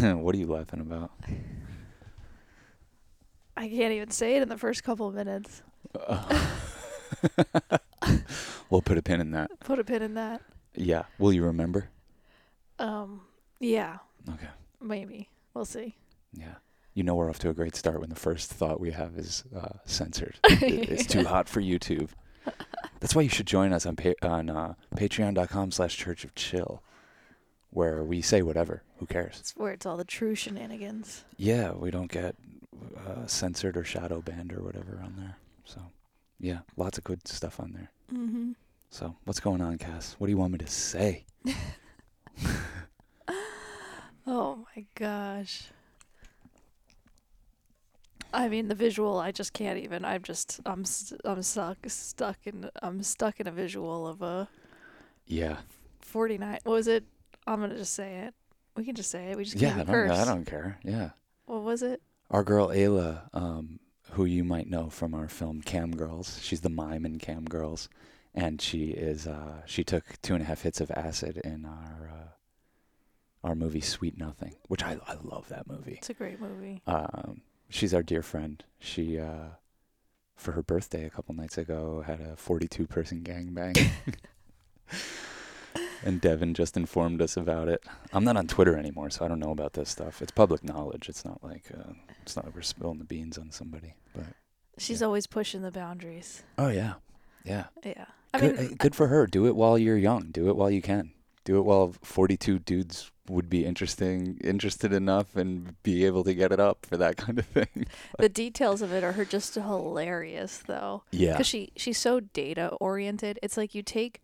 what are you laughing about? I can't even say it in the first couple of minutes. we'll put a pin in that. Put a pin in that. Yeah. Will you remember? Um, yeah, Okay. maybe. We'll see. Yeah. You know we're off to a great start when the first thought we have is uh, censored. It's too hot for YouTube. That's why you should join us on pa- on uh, patreon.com slash church of chill where we say whatever. Who cares? It's where it's all the true shenanigans. Yeah, we don't get uh, censored or shadow banned or whatever on there. So, yeah, lots of good stuff on there. Mm-hmm. So, what's going on, Cass? What do you want me to say? Oh my gosh. I mean, the visual. I just can't even. I'm just. I'm. St- I'm stuck. Stuck in. I'm stuck in a visual of a Yeah. 49. What was it? I'm gonna just say it. We can just say it. We just Yeah, I can't don't, curse. I don't care. Yeah. What was it? Our girl Aella, um, who you might know from our film Cam Girls, she's the mime in Cam Girls, and she is uh, she took two and a half hits of acid in our uh, our movie Sweet Nothing, which I I love that movie. It's a great movie. Um, she's our dear friend. She uh, for her birthday a couple nights ago had a 42 person gangbang. And Devin just informed us about it. I'm not on Twitter anymore, so I don't know about this stuff. It's public knowledge. It's not like uh, it's not like we're spilling the beans on somebody. But She's Yeah. always pushing the boundaries. oh yeah, yeah. Yeah. I good, mean, uh, good for her. Do it while you're young. Do it while you can. Do it while 42 dudes would be interesting, interested enough, and be able to get it up for that kind of thing. the details of it are just hilarious though. Yeah. because she she's so data oriented. It's like you take,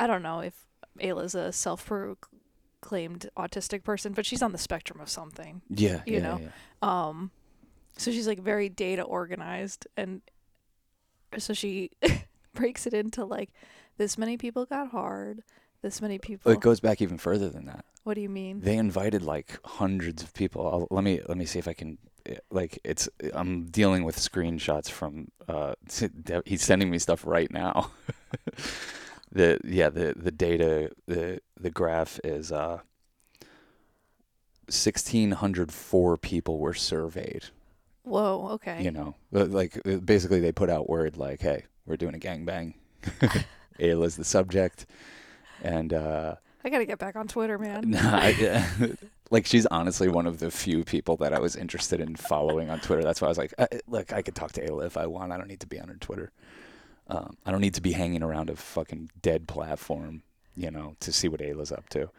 I don't know if Aella's a self-proclaimed autistic person, but she's on the spectrum of something. Yeah. you yeah, know. yeah. Um, so she's like very data organized, and so she breaks it into like this many people got hard, this many people. It goes back even further than that. what do you mean? They invited like hundreds of people. I'll, let me let me see if I can. eh, Like it's I'm dealing with screenshots from. Uh, he's sending me stuff right now. the yeah the the data the the graph is uh. 1604 people were surveyed Whoa. Okay. you know Uh, like uh, basically they put out word like hey we're doing a gangbang aella's the subject and uh I gotta get back on Twitter, man. Nah, I, like she's honestly one of the few people that I was interested in following on Twitter. That's why I was like, uh, look, I could talk to Aella if I want. I don't need to be on her Twitter. Um, I don't need to be hanging around a fucking dead platform, you know, to see what Aella's up to.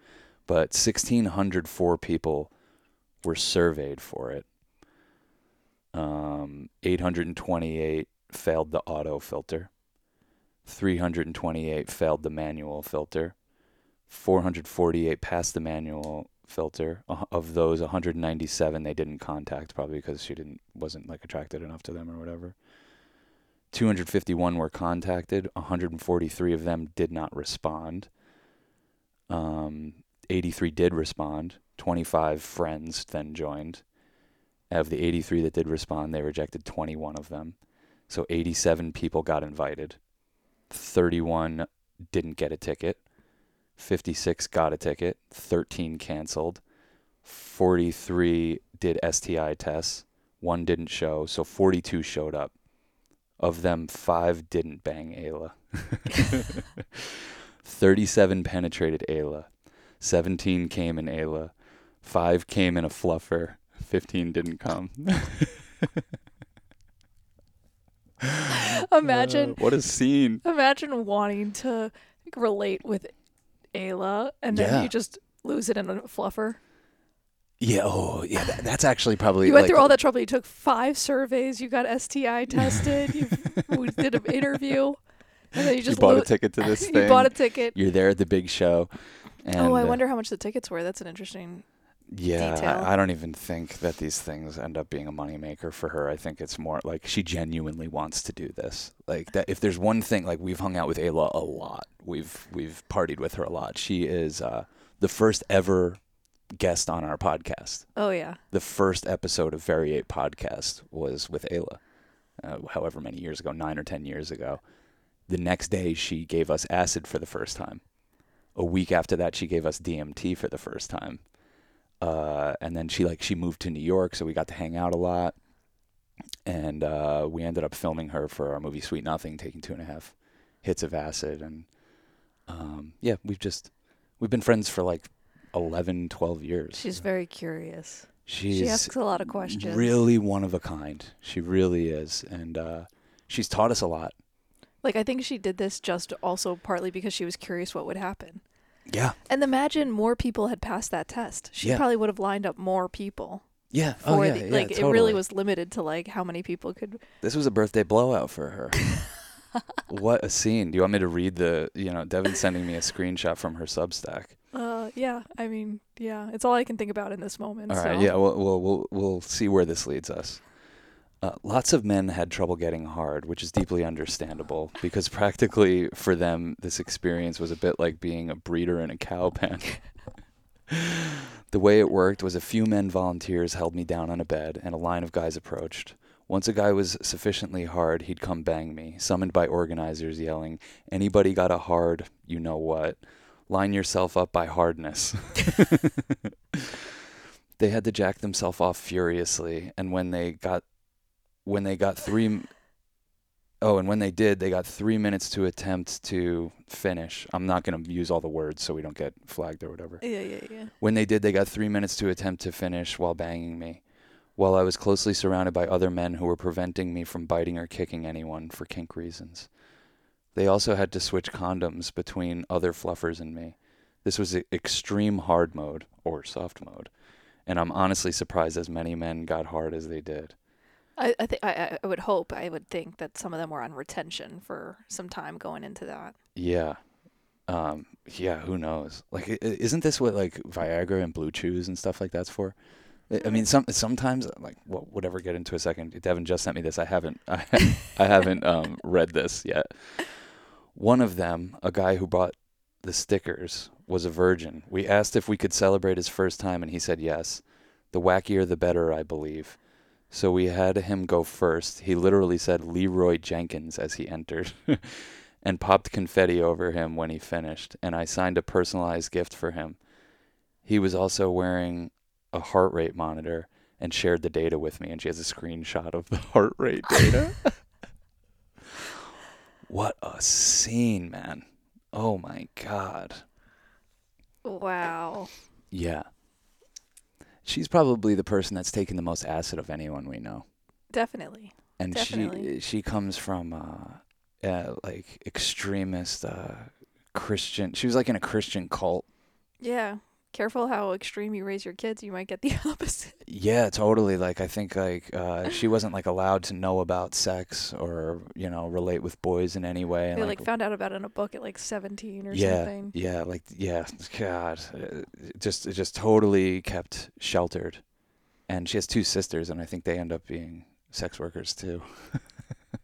But 1,604 people were surveyed for it. Um, 828 failed the auto filter. 328 failed the manual filter. 448 passed the manual filter. Uh, Of those, 197 they didn't contact, probably because she didn't wasn't like attracted enough to them or whatever. 251 were contacted. 143 of them did not respond. Um, 83 did respond. 25 friends then joined. Of the 83 that did respond, they rejected 21 of them. So 87 people got invited. 31 didn't get a ticket. 56 got a ticket, 13 canceled, 43 did STI tests, one didn't show, so 42 showed up. Of them, five didn't bang Aella. 37 penetrated Aella, 17 came in Aella, five came in a fluffer, 15 didn't come. Imagine, Uh, what a scene. imagine wanting to relate with Aella, and then Yeah. you just lose it in a fluffer. Yeah, oh, yeah, that, that's actually probably You went like, through all that trouble. You took five surveys. You got STI tested. you did an interview, and then you you bought lo- a ticket to this you bought a ticket. You're there at the big show. And, oh, I uh, wonder how much the tickets were. That's an interesting. Yeah, detail. I, I don't even think that these things end up being a moneymaker for her. I think it's more like she genuinely wants to do this. Like that, if there's one thing, like we've hung out with Aella a lot. We've we've partied with her a lot. She is uh, the first ever guest on our podcast. Oh yeah. The first episode of Variate podcast was with Aella, uh, however many years ago, nine or ten years ago. The next day, she gave us acid for the first time. A week after that, she gave us DMT for the first time. Uh, and then she like she moved to New York, so we got to hang out a lot. And uh, we ended up filming her for our movie Sweet Nothing, taking two and a half hits of acid, and um, yeah, we've just we've been friends for like 11, 12 years. She's very curious. She's she asks a lot of questions. really one of a kind. She really is, and uh, she's taught us a lot. Like I think she did this just also partly because she was curious what would happen. Yeah, And imagine more people had passed that test. She Yeah. probably would have lined up more people. yeah. For oh yeah, the, yeah, like it really was limited to like how many people could This was a birthday blowout for her. what a scene! Do you want me to read the? You know, Devin's sending me a screenshot from her Substack. Yeah, I mean, yeah, it's all I can think about in this moment. All so. right, yeah, we'll, we'll we'll we'll see where this leads us. Uh, lots of men had trouble getting hard, which is deeply understandable because practically for them, this experience was a bit like being a breeder in a cow pen. the way it worked was a few men volunteers held me down on a bed, and a line of guys approached. Once a guy was sufficiently hard, he'd come bang me, summoned by organizers yelling, Anybody got a hard, you know what? Line yourself up by hardness. they had to jack themselves off furiously, and when they got when they got three oh and when they did they got three minutes to attempt to finish i'm not going to use all the words so we don't get flagged or whatever Yeah, yeah, yeah. when they did they got three minutes to attempt to finish while banging me while i was closely surrounded by other men who were preventing me from biting or kicking anyone for kink reasons they also had to switch condoms between other fluffers and me this was extreme hard mode or soft mode and i'm honestly surprised as many men got hard as they did I, I think I, I- would hope I would think that some of them were on retention for some time going into that. Yeah. Um, yeah, who knows? Like, isn't this what like Viagra and Blue Chews and stuff like that's for? I- I mean, some sometimes like well, whatever. Get into a second. Devin just sent me this. I haven't I, I haven't um, read this yet. One of them, a guy who bought the stickers, was a virgin. We asked if we could celebrate his first time, and he said yes. The wackier, the better, I believe. So we had him go first. He literally said Leeroy Jenkins as he entered. and popped confetti over him when he finished, and I signed a personalized gift for him. He was also wearing a heart rate monitor and shared the data with me, and she has a screenshot of the heart rate data. what a scene, man. Oh my god. Wow. Yeah. She's probably the person that's taken the most acid of anyone we know. Definitely. and Definitely. she she comes from uh, uh like extremist uh Christian. She was like in a Christian cult. Yeah. Careful how extreme you raise your kids. You might get the opposite. Yeah, totally. Like I think like uh she wasn't like allowed to know about sex or you know relate with boys in any way. And They like found out about it in a book at like 17 or yeah, something. yeah, like yeah, God, uh, it just it just totally kept sheltered. And she has two sisters, and I think they end up being sex workers too.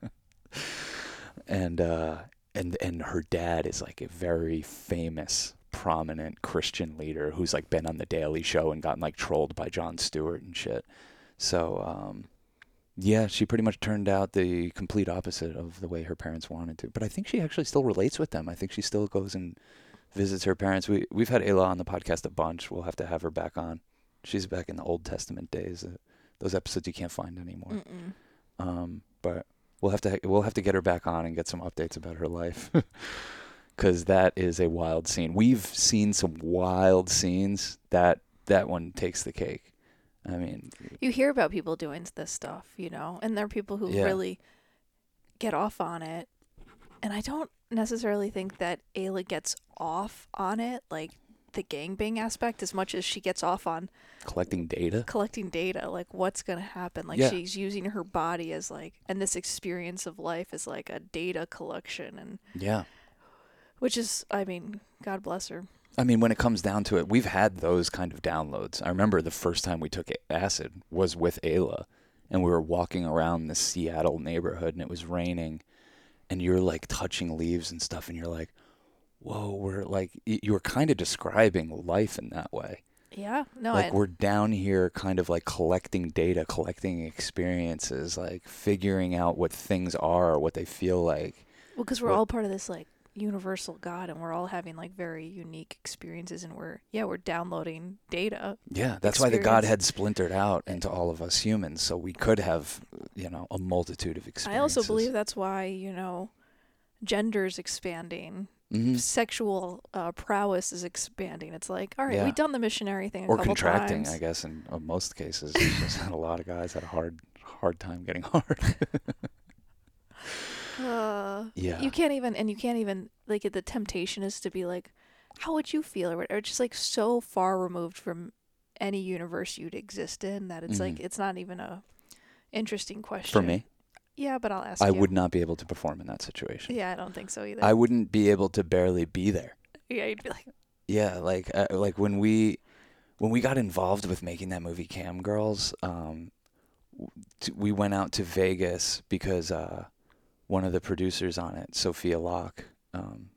and uh, and and her dad is like a very famous, prominent Christian leader who's like been on the Daily Show and gotten like trolled by Jon Stewart and shit. So um, yeah, she pretty much turned out the complete opposite of the way her parents wanted to. But I think she actually still relates with them. I think she still goes and visits her parents. We we've had Aella on the podcast a bunch. We'll have to have her back on. She's back in the Old Testament days. Uh, those episodes you can't find anymore. Um, but we'll have to we'll have to get her back on and get some updates about her life. Cuz that is a wild scene. We've seen some wild scenes. That that one takes the cake. I mean, You hear about people doing this stuff, you know, and there are people who Yeah. really get off on it. And I don't necessarily think that Aella gets off on it, like the gangbang aspect, as much as she gets off on collecting data. collecting data, like what's going to happen. Like Yeah. she's using her body as like, and this experience of life is like a data collection, and Yeah. Which is, I mean, God bless her. I mean, when it comes down to it, we've had those kind of downloads. I remember the first time we took acid was with Aella, and we were walking around the Seattle neighborhood, and it was raining, and you're like touching leaves and stuff, and you're like, "Whoa!" We're like, you were kind of describing life in that way. Yeah, no, like I, we're down here, kind of like collecting data, collecting experiences, like figuring out what things are, what they feel like. well, because we're what- all part of this like universal God and we're all having like very unique experiences and we're yeah, we're downloading data. Yeah, that's why the. Godhead splintered out into all of us humans, so we could have, you know, a multitude of experiences. I also believe that's why, you know, gender's expanding. Mhm. Sexual uh, prowess is expanding. It's like, all right, Yeah. we've done the missionary thing or contracting, times. I guess, in uh, most cases. Just a lot of guys had a hard, hard time getting hard. Uh, yeah. You can't even, and you can't even like. The temptation is to be like, "How would you feel?" or whatever. Just like so far removed from any universe you'd exist in that it's like Mhm. it's not even a interesting question For me, Yeah, but I'll ask I you. would not be able to perform in that situation. Yeah, I don't think so either. I wouldn't be able to barely be there. yeah, you'd be like, Yeah, like uh, like when we when we got involved with making that movie Cam Girls, um, we went out to Vegas because uh, one of the producers on it, Sophia Locke, um,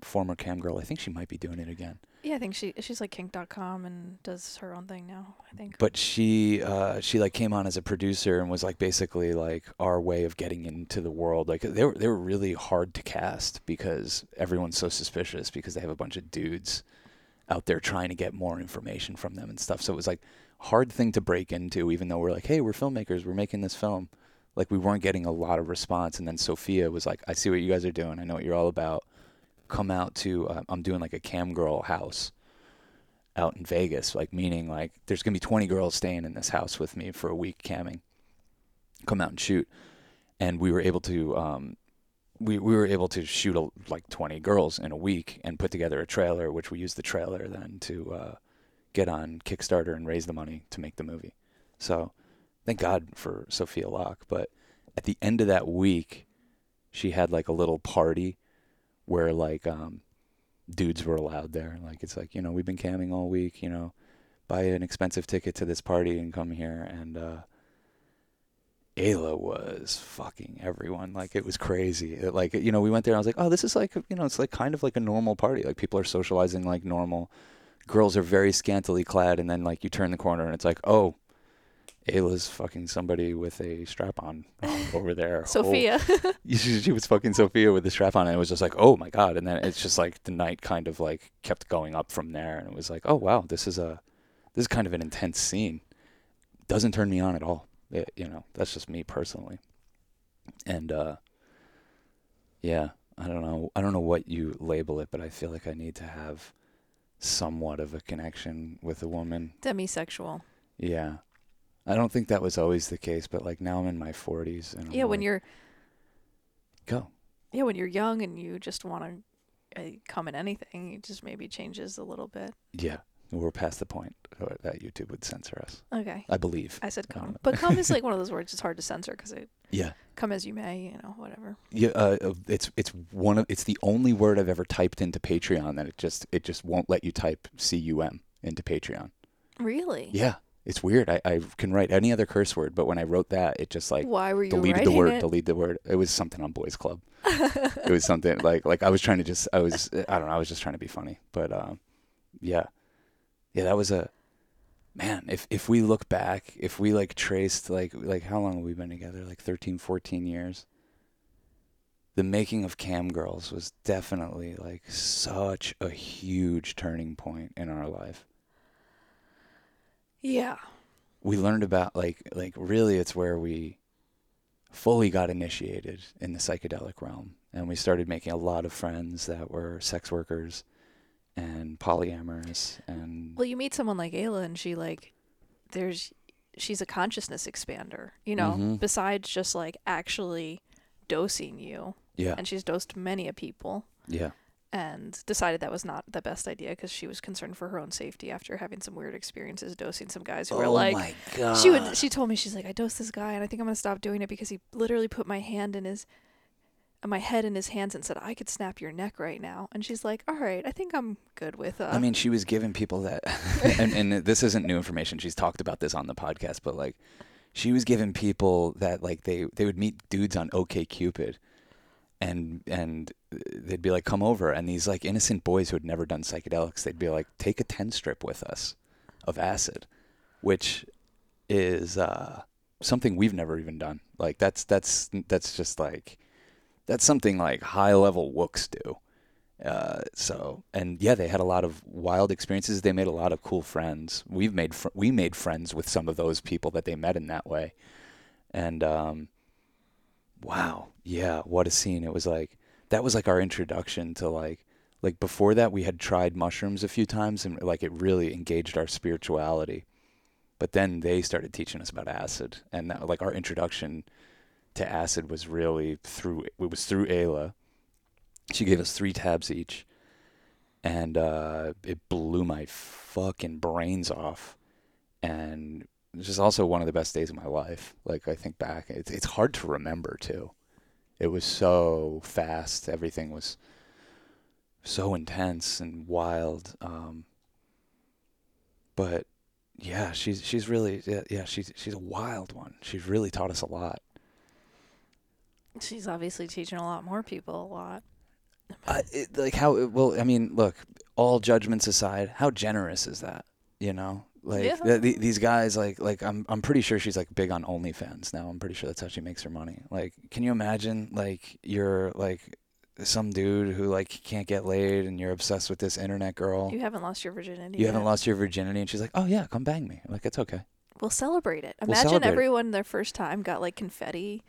former Cam Girl, I think she might be doing it again. yeah, I think she she's like kink.com and does her own thing now. I think. But she uh, she like came on as a producer and was like basically like our way of getting into the world. Like they were they were really hard to cast because everyone's so suspicious because they have a bunch of dudes out there trying to get more information from them and stuff. So it was like hard thing to break into even though we're like, "Hey, we're filmmakers. We're making this film." Like we weren't getting a lot of response and then Sophia was like, "I see what you guys are doing. I know what you're all about. Come out to uh, I'm doing like a cam girl house." out in Vegas, like meaning like there's gonna be 20 girls staying in this house with me for a week camming. Come out and shoot, and we were able to um, we we were able to shoot a, like 20 girls in a week and put together a trailer, which we used the trailer then to uh, get on Kickstarter and raise the money to make the movie. So thank God for Sophia Locke. But at the end of that week, she had like a little party where like um, dudes were allowed there. Like it's like you know we've been camming all week. You know, buy an expensive ticket to this party and come here. And uh, Aella was fucking everyone. Like it was crazy. It, like you know we went there. and I was like, oh, this is like you know it's like kind of like a normal party. Like people are socializing like normal. Girls are very scantily clad, and then like you turn the corner and it's like, oh. Aella's fucking somebody with a strap on over there. Oh, Sophia. she, she was fucking Sophia with the strap on, and it was just like, oh my god! And then it's just like the night kind of like kept going up from there, and it was like, oh wow, this is a this is kind of an intense scene. Doesn't turn me on at all. It- you know, that's just me personally. And uh, yeah, I don't know. I don't know what you label it, but I feel like I need to have somewhat of a connection with a woman. Demisexual. Yeah. I don't think that was always the case, but like now I'm in my 40s and I'm Yeah, when like, you're go. yeah when you're young and you just want to uh, come in anything, it just maybe changes a little bit. Yeah, we're past the point that YouTube would censor us. Okay. I believe. I said come, know. but come is like one of those words. It's hard to censor because it Yeah, come as you may, you know, whatever. yeah. Uh, uh, it's it's one of it's the only word I've ever typed into Patreon that it just it just won't let you type cum into Patreon. Really? Yeah, it's weird. I, I can write any other curse word, but when I wrote that, it just like Why were you deleted the word. it? Delete the word. It was something on Boys Club. it was something like like I was trying to just I was I don't know I was just trying to be funny, but um, yeah, yeah, that was a man. If if we look back, if we like traced like like how long have we been together? Like 13, 14 years. The making of Cam Girls was definitely like such a huge turning point in our life. Yeah. we learned about like like really it's where we fully got initiated in the psychedelic realm and we started making a lot of friends that were sex workers and polyamorous and Well, you meet someone like Aella, and she like, there's, she's a consciousness expander. You know, Mhm. besides just like actually dosing you, yeah and she's dosed many a people. yeah and decided that was not the best idea because she was concerned for her own safety after having some weird experiences dosing some guys who were oh like my god she would she told me she's like I dosed this guy and I think I'm gonna stop doing it because he literally put my hand in his my head in his hands and said I could snap your neck right now and she's like all right I think I'm good with uh I mean, she was giving people that, and, and this isn't new information. She's talked about this on the podcast, but like, she was giving people that like they they would meet dudes on OkCupid, and and they'd be like, "Come over," and these like innocent boys who had never done psychedelics, they'd be like, "Take a ten strip with us, of acid," which is uh, something we've never even done. Like that's that's that's just like that's something like high level wooks do Uh, so and yeah, they had a lot of wild experiences. They made a lot of cool friends. We've made fr- we made friends with some of those people that they met in that way, and um, wow, yeah, what a scene! It was like that was like our introduction to like like before that we had tried mushrooms a few times and like it really engaged our spirituality, but then they started teaching us about acid and that, like our introduction to acid was really through it was through Aella she gave us three tabs each, and uh, it blew my fucking brains off. And just also one of the best days of my life. Like I think back, it's it's hard to remember too. It was so fast. Everything was so intense and wild. Um, but yeah, she's she's really yeah, yeah she's she's a wild one. She's really taught us a lot. She's obviously teaching a lot more people a lot. Uh, it, like how well I mean, look, all judgments aside, how generous is that? You know, like Yeah. th- th- these guys, like like I'm I'm pretty sure she's like big on OnlyFans now. I'm pretty sure that's how she makes her money. Like, can you imagine like you're like some dude who like can't get laid and you're obsessed with this internet girl. You haven't lost your virginity. You haven't lost your virginity, and she's like, "Oh yeah, come bang me." I'm like, it's okay. We'll celebrate it. We'll Imagine celebrate it. everyone their first time got like confetti.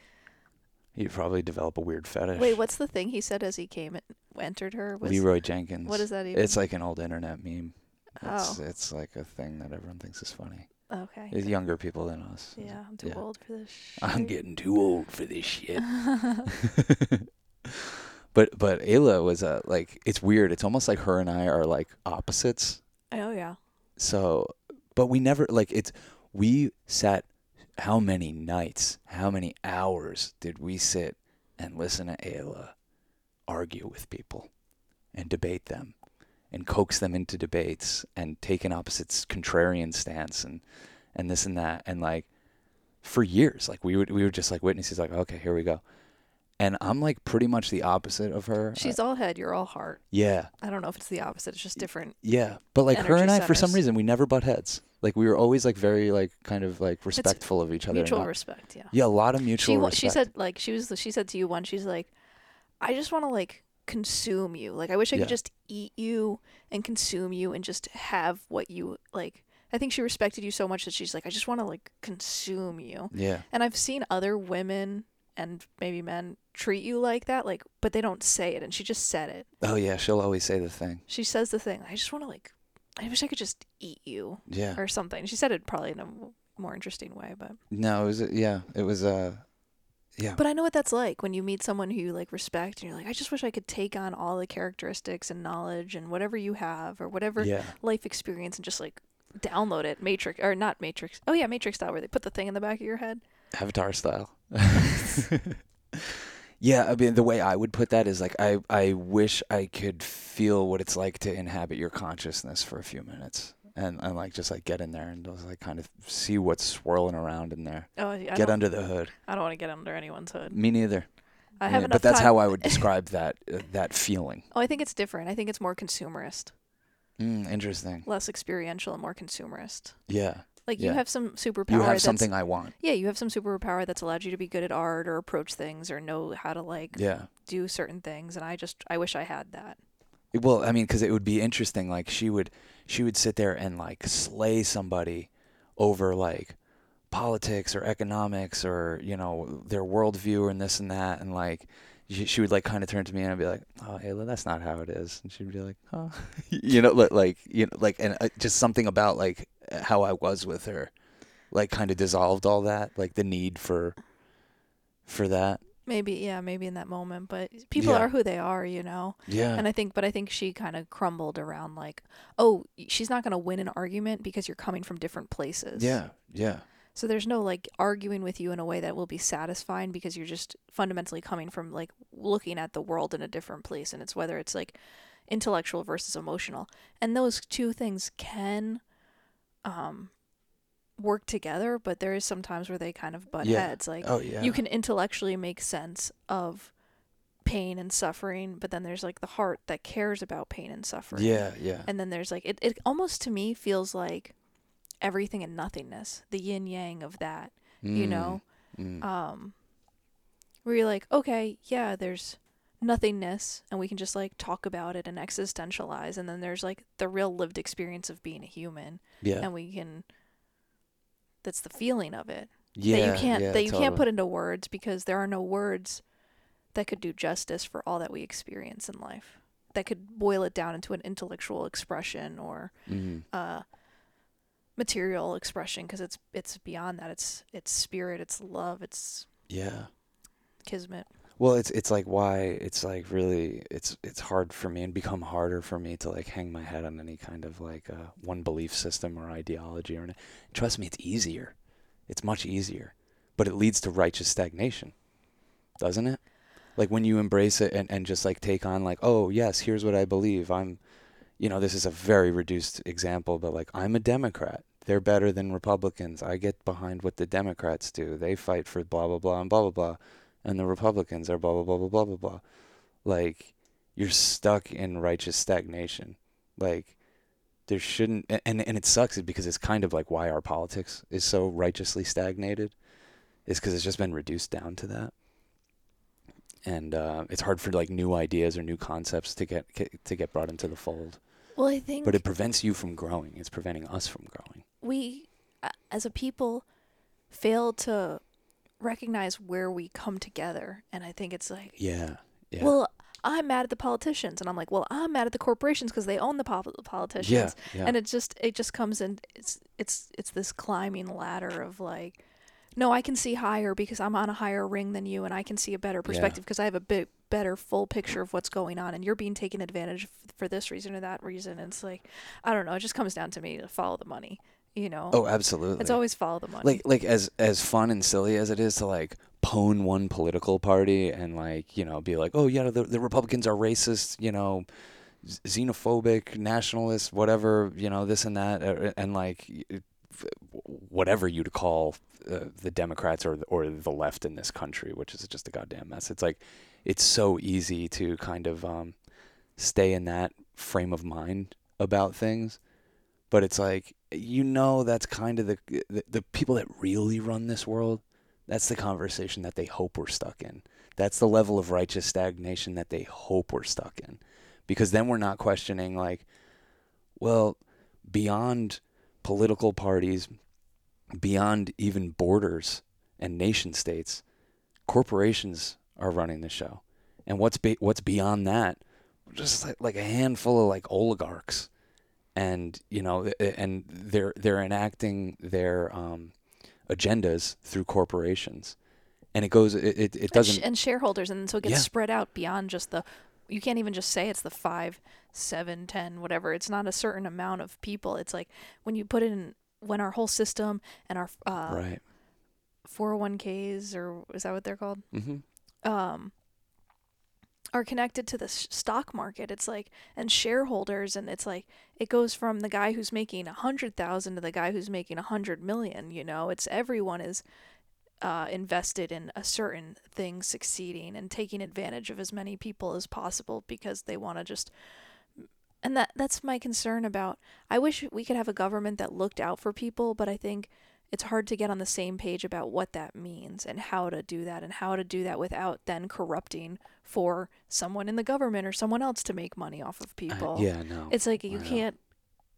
You probably develop a weird fetish. Wait, what's the thing he said as he came and entered her? Was, Leeroy Jenkins. What is that even? It's like an old internet meme. It's Oh. it's like a thing that everyone thinks is funny. okay. It's younger people than us. Yeah, I'm too yeah. old for this. I'm shit. getting too old for this shit. but but Aella was uh, like it's weird. It's almost like her and I are like opposites. oh yeah. So, but we never like it's we sat how many nights, how many hours did we sit and listen to Aella argue with people and debate them and coax them into debates and take an opposite contrarian stance and and this and that and like for years like we would we were just like witnesses like okay here we go and I'm like pretty much the opposite of her She's all head, you're all heart. yeah I don't know if it's the opposite. It's just different. yeah, but like her and I, for some reason, we never butt heads. Like we were always like very like kind of like respectful of each other. Mutual not- respect. Yeah. yeah, a lot of mutual She respect. she said like she was she said to you once. She's like, I just want to like consume you. Like I wish I Yeah. could just eat you and consume you and just have what you like. I think she respected you so much that she's like, I just want to like consume you. yeah, And I've seen other women and maybe men treat you like that, like, but they don't say it. And she just said it. oh yeah, she'll always say the thing. She says the thing. I just want to like, I wish I could just eat you Yeah, or something. She said it probably in a more interesting way, but. no, it was yeah, it was uh, yeah, But I know what that's like when you meet someone who you like respect and you're like, I just wish I could take on all the characteristics and knowledge and whatever you have or whatever yeah, life experience and just like download it. Matrix or not Matrix. Oh yeah, Matrix style where they put the thing in the back of your head. Avatar style. yeah, I mean the way I would put that is like I I wish I could feel what it's like to inhabit your consciousness for a few minutes. And, and like just like get in there and just like kind of see what's swirling around in there. Oh, I get don't, under the hood. I don't want to get under anyone's hood. Me neither. I Yeah, have enough but that's time- how I would describe that uh, that feeling. Oh, I think it's different. I think it's more consumerist, Mm, interesting. less experiential and more consumerist. Yeah, Like Yeah. you have some superpower. you have that's- something I want. Yeah, you have some superpower that's allowed you to be good at art or approach things or know how to like Yeah. do certain things. And I just I wish I had that. Well, I mean, because it would be interesting. Like she would, she would sit there and like slay somebody over like politics or economics or you know their worldview and this and that, and like she, she would like kind of turn to me and I'd be like, "Oh, Aella, that's not how it is," and she'd be like, "Oh," you know, like you know, like and uh, just something about like how I was with her, like kind of dissolved all that, like the need for, for that. Maybe yeah, maybe in that moment, but people Yeah. are who they are, you know. Yeah. And I think, but I think she kind of crumbled around like, oh, y- she's not gonna win an argument because you're coming from different places. yeah. Yeah. So there's no like arguing with you in a way that will be satisfying because you're just fundamentally coming from like looking at the world in a different place, and it's whether it's like intellectual versus emotional, and those two things can, um, work together, but there is some times where they kind of butt Yeah. heads. Like Oh yeah. you can intellectually make sense of pain and suffering, but then there's like the heart that cares about pain and suffering. Yeah. Yeah. And then there's like it, it almost to me feels like everything and nothingness, the yin yang of that, you Mm, know? mm. Um where you're like, okay, yeah, there's nothingness and we can just like talk about it and existentialize and then there's like the real lived experience of being a human Yeah. and we can that's the feeling of it yeah. that you can't yeah, that you can't put into words because there are no words that could do justice for all that we experience in life that could boil it down into an intellectual expression or Mhm. uh material expression because it's it's beyond that it's it's spirit it's love it's Yeah. kismet Well, it's it's like why it's like really it's it's hard for me and become harder for me to like hang my head on any kind of like uh, one belief system or ideology or any- trust me, it's easier. It's much easier, but it leads to righteous stagnation, doesn't it? Like when you embrace it and and just like take on like oh yes, here's what I believe. I'm, you know, this is a very reduced example, but like I'm a Democrat. They're better than Republicans. I get behind what the Democrats do. They fight for blah blah blah and blah blah blah and the Republicans are blah blah blah blah blah blah blah. Like you're stuck in righteous stagnation. Like there shouldn't and and it sucks because it's kind of like why our politics is so righteously stagnated is because it's just been reduced down to that. And uh, it's hard for like new ideas or new concepts to get to get brought into the fold. well i think But it prevents you from growing. It's preventing us from growing. we uh, as a people fail to recognize where we come together and i think it's like Yeah. Yeah. well i'm mad at the politicians and i'm like well i'm mad at the corporations because they own the pol- politicians yeah. Yeah. and it just it just comes in it's it's it's this climbing ladder of like no i can see higher because i'm on a higher ring than you and i can see a better perspective because i have a bit better full picture of what's going on and you're being taken advantage of for this reason or that reason and it's like i don't know it just comes down to me to follow the money you know? Oh, absolutely. it's always follow the money. Like like as as fun and silly as it is to like pwn one political party and like you know be like oh yeah the, the republicans are racist you know xenophobic nationalist whatever you know this and that uh, and like whatever you'd call uh, the democrats or or the left in this country which is just a goddamn mess. It's like it's so easy to kind of um stay in that frame of mind about things but it's like you know that's kind of the, the the people that really run this world that's the conversation that they hope we're stuck in. That's the level of righteous stagnation that they hope we're stuck in. Because then we're not questioning like well beyond political parties beyond even borders and nation states corporations are running the show. And what's be, what's beyond that? Just like, like a handful of like oligarchs and you know and they're they're enacting their um, agendas through corporations. And it goes it it, it doesn't and shareholders and so it gets Yeah. spread out beyond just the you can't even just say it's the five seven ten whatever. It's not a certain amount of people. It's like when you put in when our whole system and our uh, right. 401ks or is that what they're called? Hmm um are connected to the stock market it's like and shareholders and it's like it goes from the guy who's making a hundred thousand to the guy who's making a hundred million you know? It's everyone is uh, invested in a certain thing succeeding and taking advantage of as many people as possible because they want to just and that that's my concern about I wish we could have a government that looked out for people but I think it's hard to get on the same page about what that means and how to do that and how to do that without then corrupting for someone in the government or someone else to make money off of people. yeah no It's like you I can't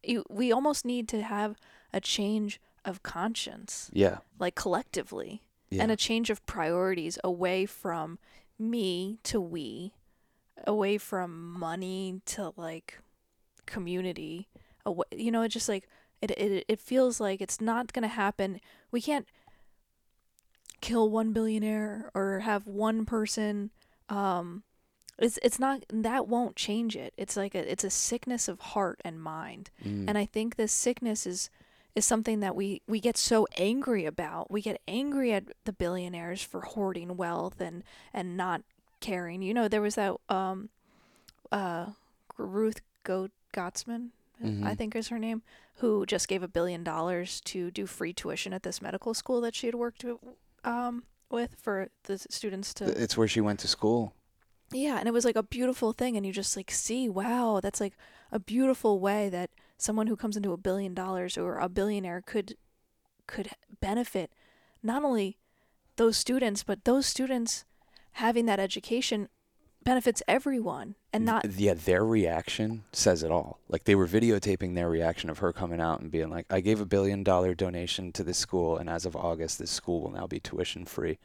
you we almost need to have a change of conscience. Yeah. Like collectively. Yeah. And a change of priorities away from me to we away from money to like community away, you know it's just like it, it it feels like it's not going to happen we can't kill one billionaire or have one person um it's it's not that won't change it it's like a it's a sickness of heart and mind Mm. and I think this sickness is is something that we we get so angry about. We get angry at the billionaires for hoarding wealth and and not caring. You know, there was that um uh Ruth Go Gottesman, I Mhm. think is her name, who just gave a billion dollars to do free tuition at this medical school that she had worked um with for the students to it's where she went to school yeah, and it was like a beautiful thing, and you just like see, wow, that's like a beautiful way that someone who comes into a billion dollars or a billionaire could could benefit not only those students, but those students having that education benefits everyone and not yeah, their reaction says it all. Like they were videotaping their reaction of her coming out and being like, "I gave a billion dollar donation to this school, and as of August, this school will now be tuition free."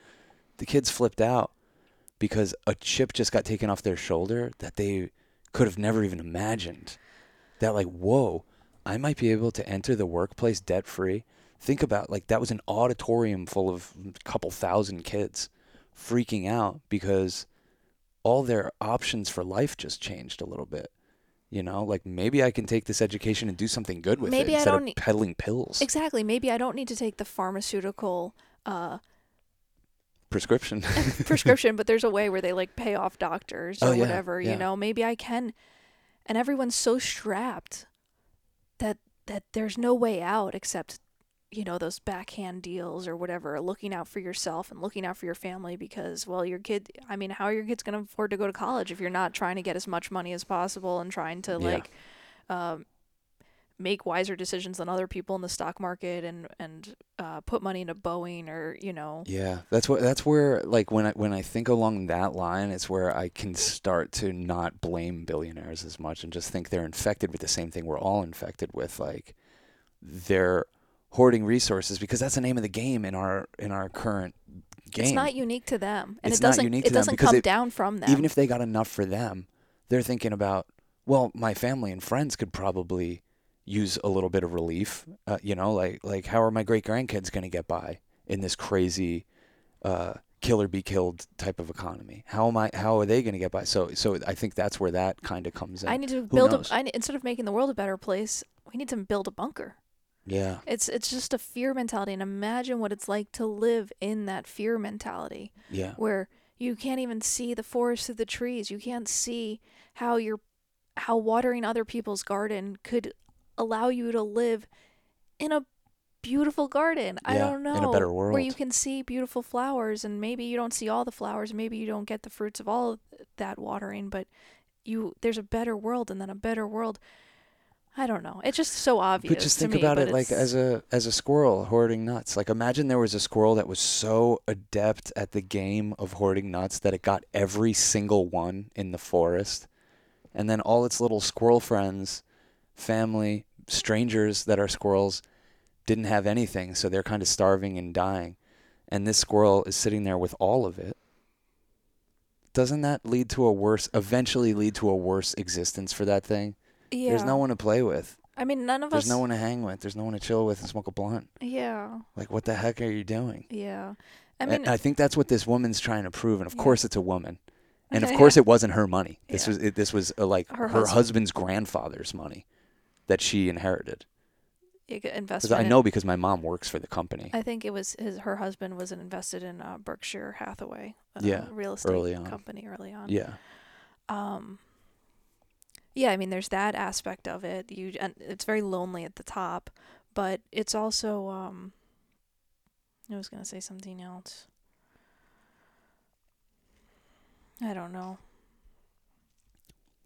The kids flipped out because a chip just got taken off their shoulder that they could have never even imagined. That like, whoa, I might be able to enter the workplace debt free. Think about like that was an auditorium full of a couple thousand kids freaking out because all their options for life just changed a little bit. You know, like maybe I can take this education and do something good with Maybe it instead of need- peddling pills. exactly maybe i don't need to take the pharmaceutical uh Prescription. prescription, but there's a way where they like pay off doctors or Oh, yeah, whatever, yeah. you know. Maybe I can and everyone's so strapped that that there's no way out except you know those backhand deals or whatever looking out for yourself and looking out for your family because well your kid i mean how are your kids going to afford to go to college if you're not trying to get as much money as possible and trying to Yeah. like um, make wiser decisions than other people in the stock market and and uh, put money into boeing or you know? Yeah, that's what that's where like when I when I think along that line, it's where I can start to not blame billionaires as much and just think they're infected with the same thing we're all infected with, like they're hoarding resources because that's the name of the game in our in our current game. It's not unique to them, and It's it not doesn't. unique it to them doesn't come it- down from them. Even if they got enough for them, they're thinking about, well, my family and friends could probably use a little bit of relief. Uh, you know, like like how are my great grandkids going to get by in this crazy uh, kill or be killed type of economy? How am I? How are they going to get by? So so I think that's where that kind of comes in. I need to Who build a. I, instead of making the world a better place, we need to build a bunker. Yeah, It's it's just a fear mentality, and imagine what it's like to live in that fear mentality, yeah, where you can't even see the forest through the trees. You can't see how you're, how watering other people's garden could allow you to live in a beautiful garden. I don't know. in a better world. Where you can see beautiful flowers and maybe you don't see all the flowers, maybe you don't get the fruits of all of that watering, but you there's a better world and then a better world. I don't know. It's just so obvious. But just think me, about it like as a as a squirrel hoarding nuts. Like imagine there was a squirrel that was so adept at the game of hoarding nuts that it got every single one in the forest. And then all its little squirrel friends, family, strangers that are squirrels didn't have anything, so they're kind of starving and dying. And this squirrel is sitting there with all of it. Doesn't that lead to a worse eventually lead to a worse existence for that thing? Yeah. There's no one to play with. I mean, none of us There's us. no one to hang with. There's no one to chill with and smoke a blunt. Yeah, Like, what the heck are you doing? yeah. I mean, I think that's what this woman's trying to prove. And of Yeah. course, it's a woman. And of course, it wasn't her money. This Yeah. was it, this was uh, like Her her, husband. husband's grandfather's money that she inherited. you get Because investment. I in- know because my mom works for the company. I think it was his. Her husband was invested in uh, Berkshire Hathaway, uh, Yeah, real estate early company early on. yeah, um yeah i mean there's that aspect of it you and it's very lonely at the top but it's also um i was going to say something else i don't know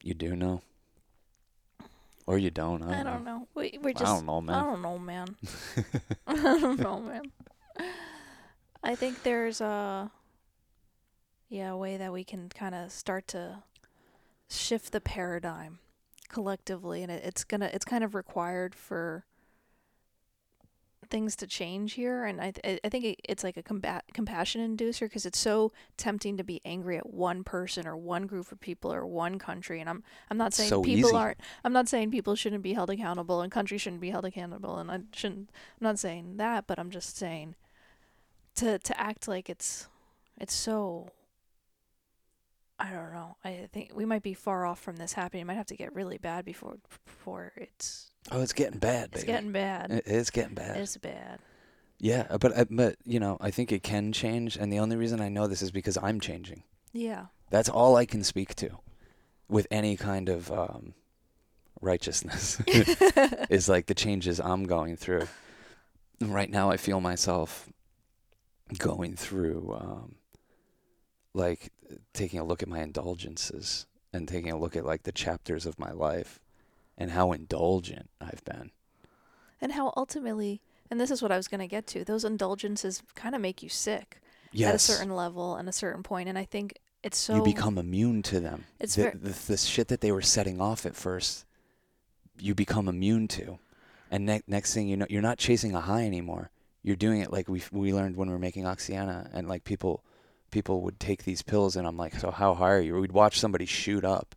you do know, or you don't. I i don't, don't know. know we, we're I just don't know, man. i don't know man i don't know man i think there's a yeah a way that we can kind of start to shift the paradigm collectively and it, it's gonna it's kind of required for things to change here and i th- i think it, it's like a combat compassion inducer because it's so tempting to be angry at one person or one group of people or one country and i'm i'm not saying So people easy. aren't i'm not saying people shouldn't be held accountable and countries shouldn't be held accountable and i shouldn't i'm not saying that but i'm just saying to to act like it's it's so I don't know. I think we might be far off from this happening. It might have to get really bad before before it's Oh, it's getting bad, it's baby. getting bad. It- it's getting bad. It's bad. yeah, uh, but but you know, I think it can change, and the only reason I know this is because I'm changing. Yeah. That's all I can speak to, with any kind of um, righteousness. is like the changes I'm going through. Right now, I feel myself going through, um, like taking a look at my indulgences and taking a look at like the chapters of my life and how indulgent I've been. and how ultimately, and this is what I was going to get to. Those indulgences kind of make you sick Yes. at a certain level and a certain point. and I think it's so you become immune to them. It's the, ver- the, the shit that they were setting off at first, you become immune to, and ne- next thing you know, you're not chasing a high anymore. You're doing it like we we learned when we were making Oxyana, and like people people would take these pills, and I'm like, so how high are you? Or we'd watch somebody shoot up,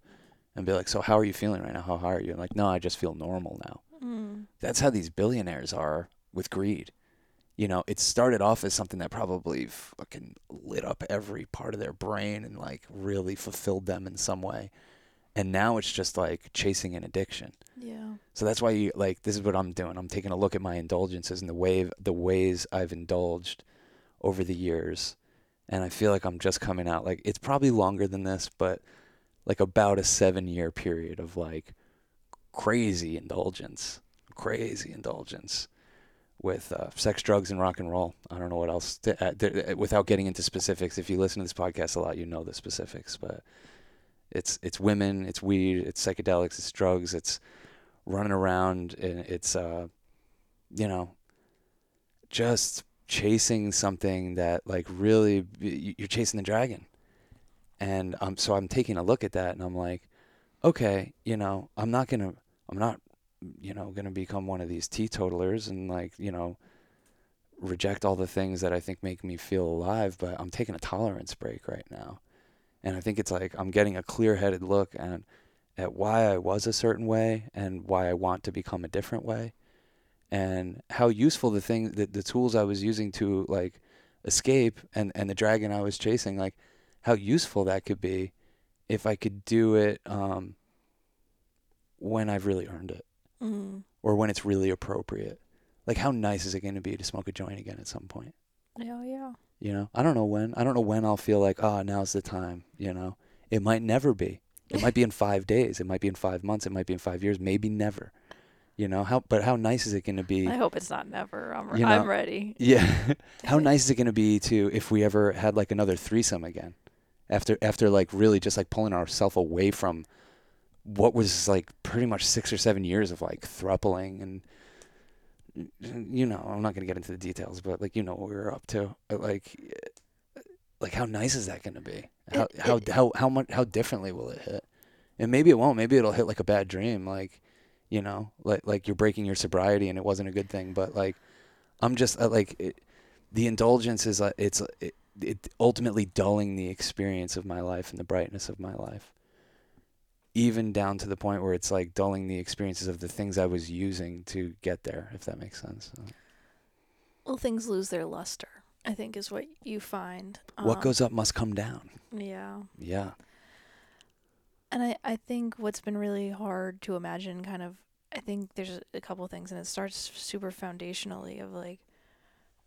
and be like, so how are you feeling right now? How high are you? And like, no, I just feel normal now. Mm. That's how these billionaires are with greed. You know, it started off as something that probably fucking lit up every part of their brain and like really fulfilled them in some way. And now it's just like chasing an addiction. Yeah. So that's why you like this is what I'm doing. I'm taking a look at my indulgences and the way the ways I've indulged over the years. And I feel like I'm just coming out like it's probably longer than this, but like about a 7 year period of like crazy indulgence. Crazy indulgence with uh, sex, drugs, and rock and roll. I don't know what else to. There- Without getting into specifics, if you listen to this podcast a lot, you know the specifics. But it's it's women, it's weed, it's psychedelics, it's drugs, it's running around, and it's uh, you know, just chasing something that like really you're chasing the dragon. And um, so I'm taking a look at that, and I'm like, okay, you know, I'm not gonna, I'm not you know, to become one of these teetotalers and like, you know, reject all the things that I think make me feel alive, but I'm taking a tolerance break right now. And I think it's like I'm getting a clear-headed look at at why I was a certain way and why I want to become a different way and how useful the thing the, the tools I was using to like escape and and the dragon I was chasing like how useful that could be if I could do it um when I've really earned it Mm. or when it's really appropriate. Like how nice is it going to be to smoke a joint again at some point? Yeah. Yeah. You know, I don't know when. I don't know when I'll feel like, ah, now's the time. You know, it might never be. It might be in five days. It might be in five months. It might be in five years. Maybe never. You know how? But how nice is it going to be? I hope it's not never. I'm, You know, I'm ready. Yeah. how nice is it going to be to if we ever had like another threesome again, after after like really just like pulling ourselves away from what was like pretty much six or seven years of like throupling and you know I'm not going to get into the details, but like you know what we were up to. Uh, like uh, like how nice is that going to be? How It- how it- how how much how differently will it hit? And maybe it won't. Maybe it'll hit like a bad dream. Like you know, like like you're breaking your sobriety and it wasn't a good thing. But like I'm just uh, like it, the indulgence is uh, it's it, it ultimately dulling the experience of my life and the brightness of my life even down to the point where it's like dulling the experiences of the things I was using to get there if that makes sense Well, things lose their luster. I think is what you find. what Um, goes up must come down Yeah. yeah And I, I think what's been really hard to imagine kind of I think there's a couple of things and it starts super foundationally of like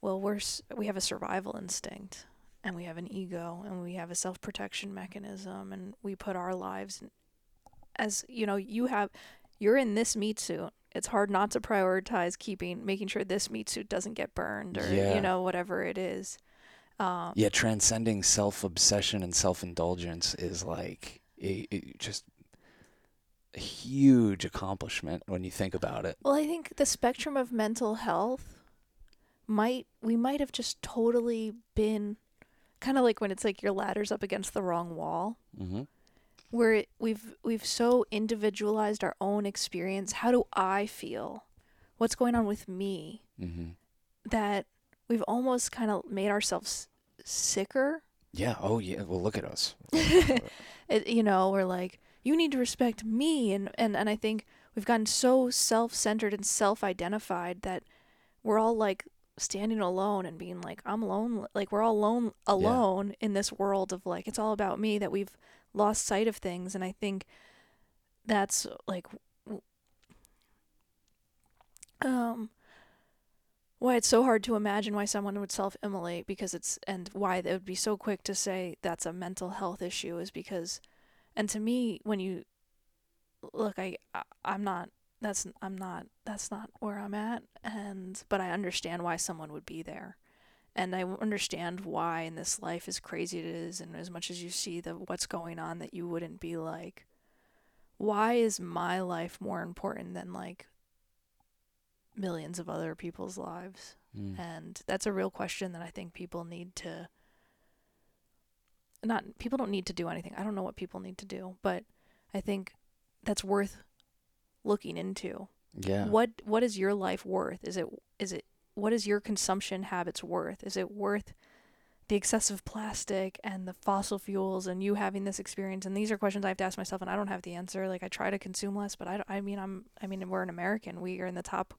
well we're we have a survival instinct and we have an ego and we have a self-protection mechanism and we put our lives in, as you know you have you're in this meat suit it's hard not to prioritize keeping making sure this meat suit doesn't get burned or Yeah. you know whatever it is um yeah transcending self-obsession and self-indulgence is like a, a- just a huge accomplishment when you think about it Well, I think the spectrum of mental health might we might have just totally been kind of like when it's like your ladder's up against the wrong wall mm-hmm. where it, we've we've so individualized our own experience. How do I feel? What's going on with me? Mm-hmm. That we've almost kind of made ourselves sicker. Yeah oh yeah well look at us it, you know, we're like, you need to respect me, and and and I think we've gotten so self-centered and self-identified that we're all like standing alone and being like, I'm alone. Like we're all alone, alone in this world of like it's all about me. That we've lost sight of things, and I think that's like, um. Why it's so hard to imagine why someone would self-immolate because it's and why they would be so quick to say that's a mental health issue is because and to me when you look I, I i'm not that's i'm not that's not where i'm at and but i understand why someone would be there. And i understand why in this life as crazy it is and as much as you see the what's going on that you wouldn't be like why is my life more important than like millions of other people's lives Mm. and that's a real question that I think people need to not people don't need to do anything. I don't know what people need to do, but I think that's worth looking into. Yeah. What what is your life worth? Is it is it what is your consumption habits worth? Is it worth the excessive plastic and the fossil fuels and you having this experience? And these are questions I have to ask myself, and I don't have the answer. Like I try to consume less, but I, I mean I'm I mean we're an American. We are in the top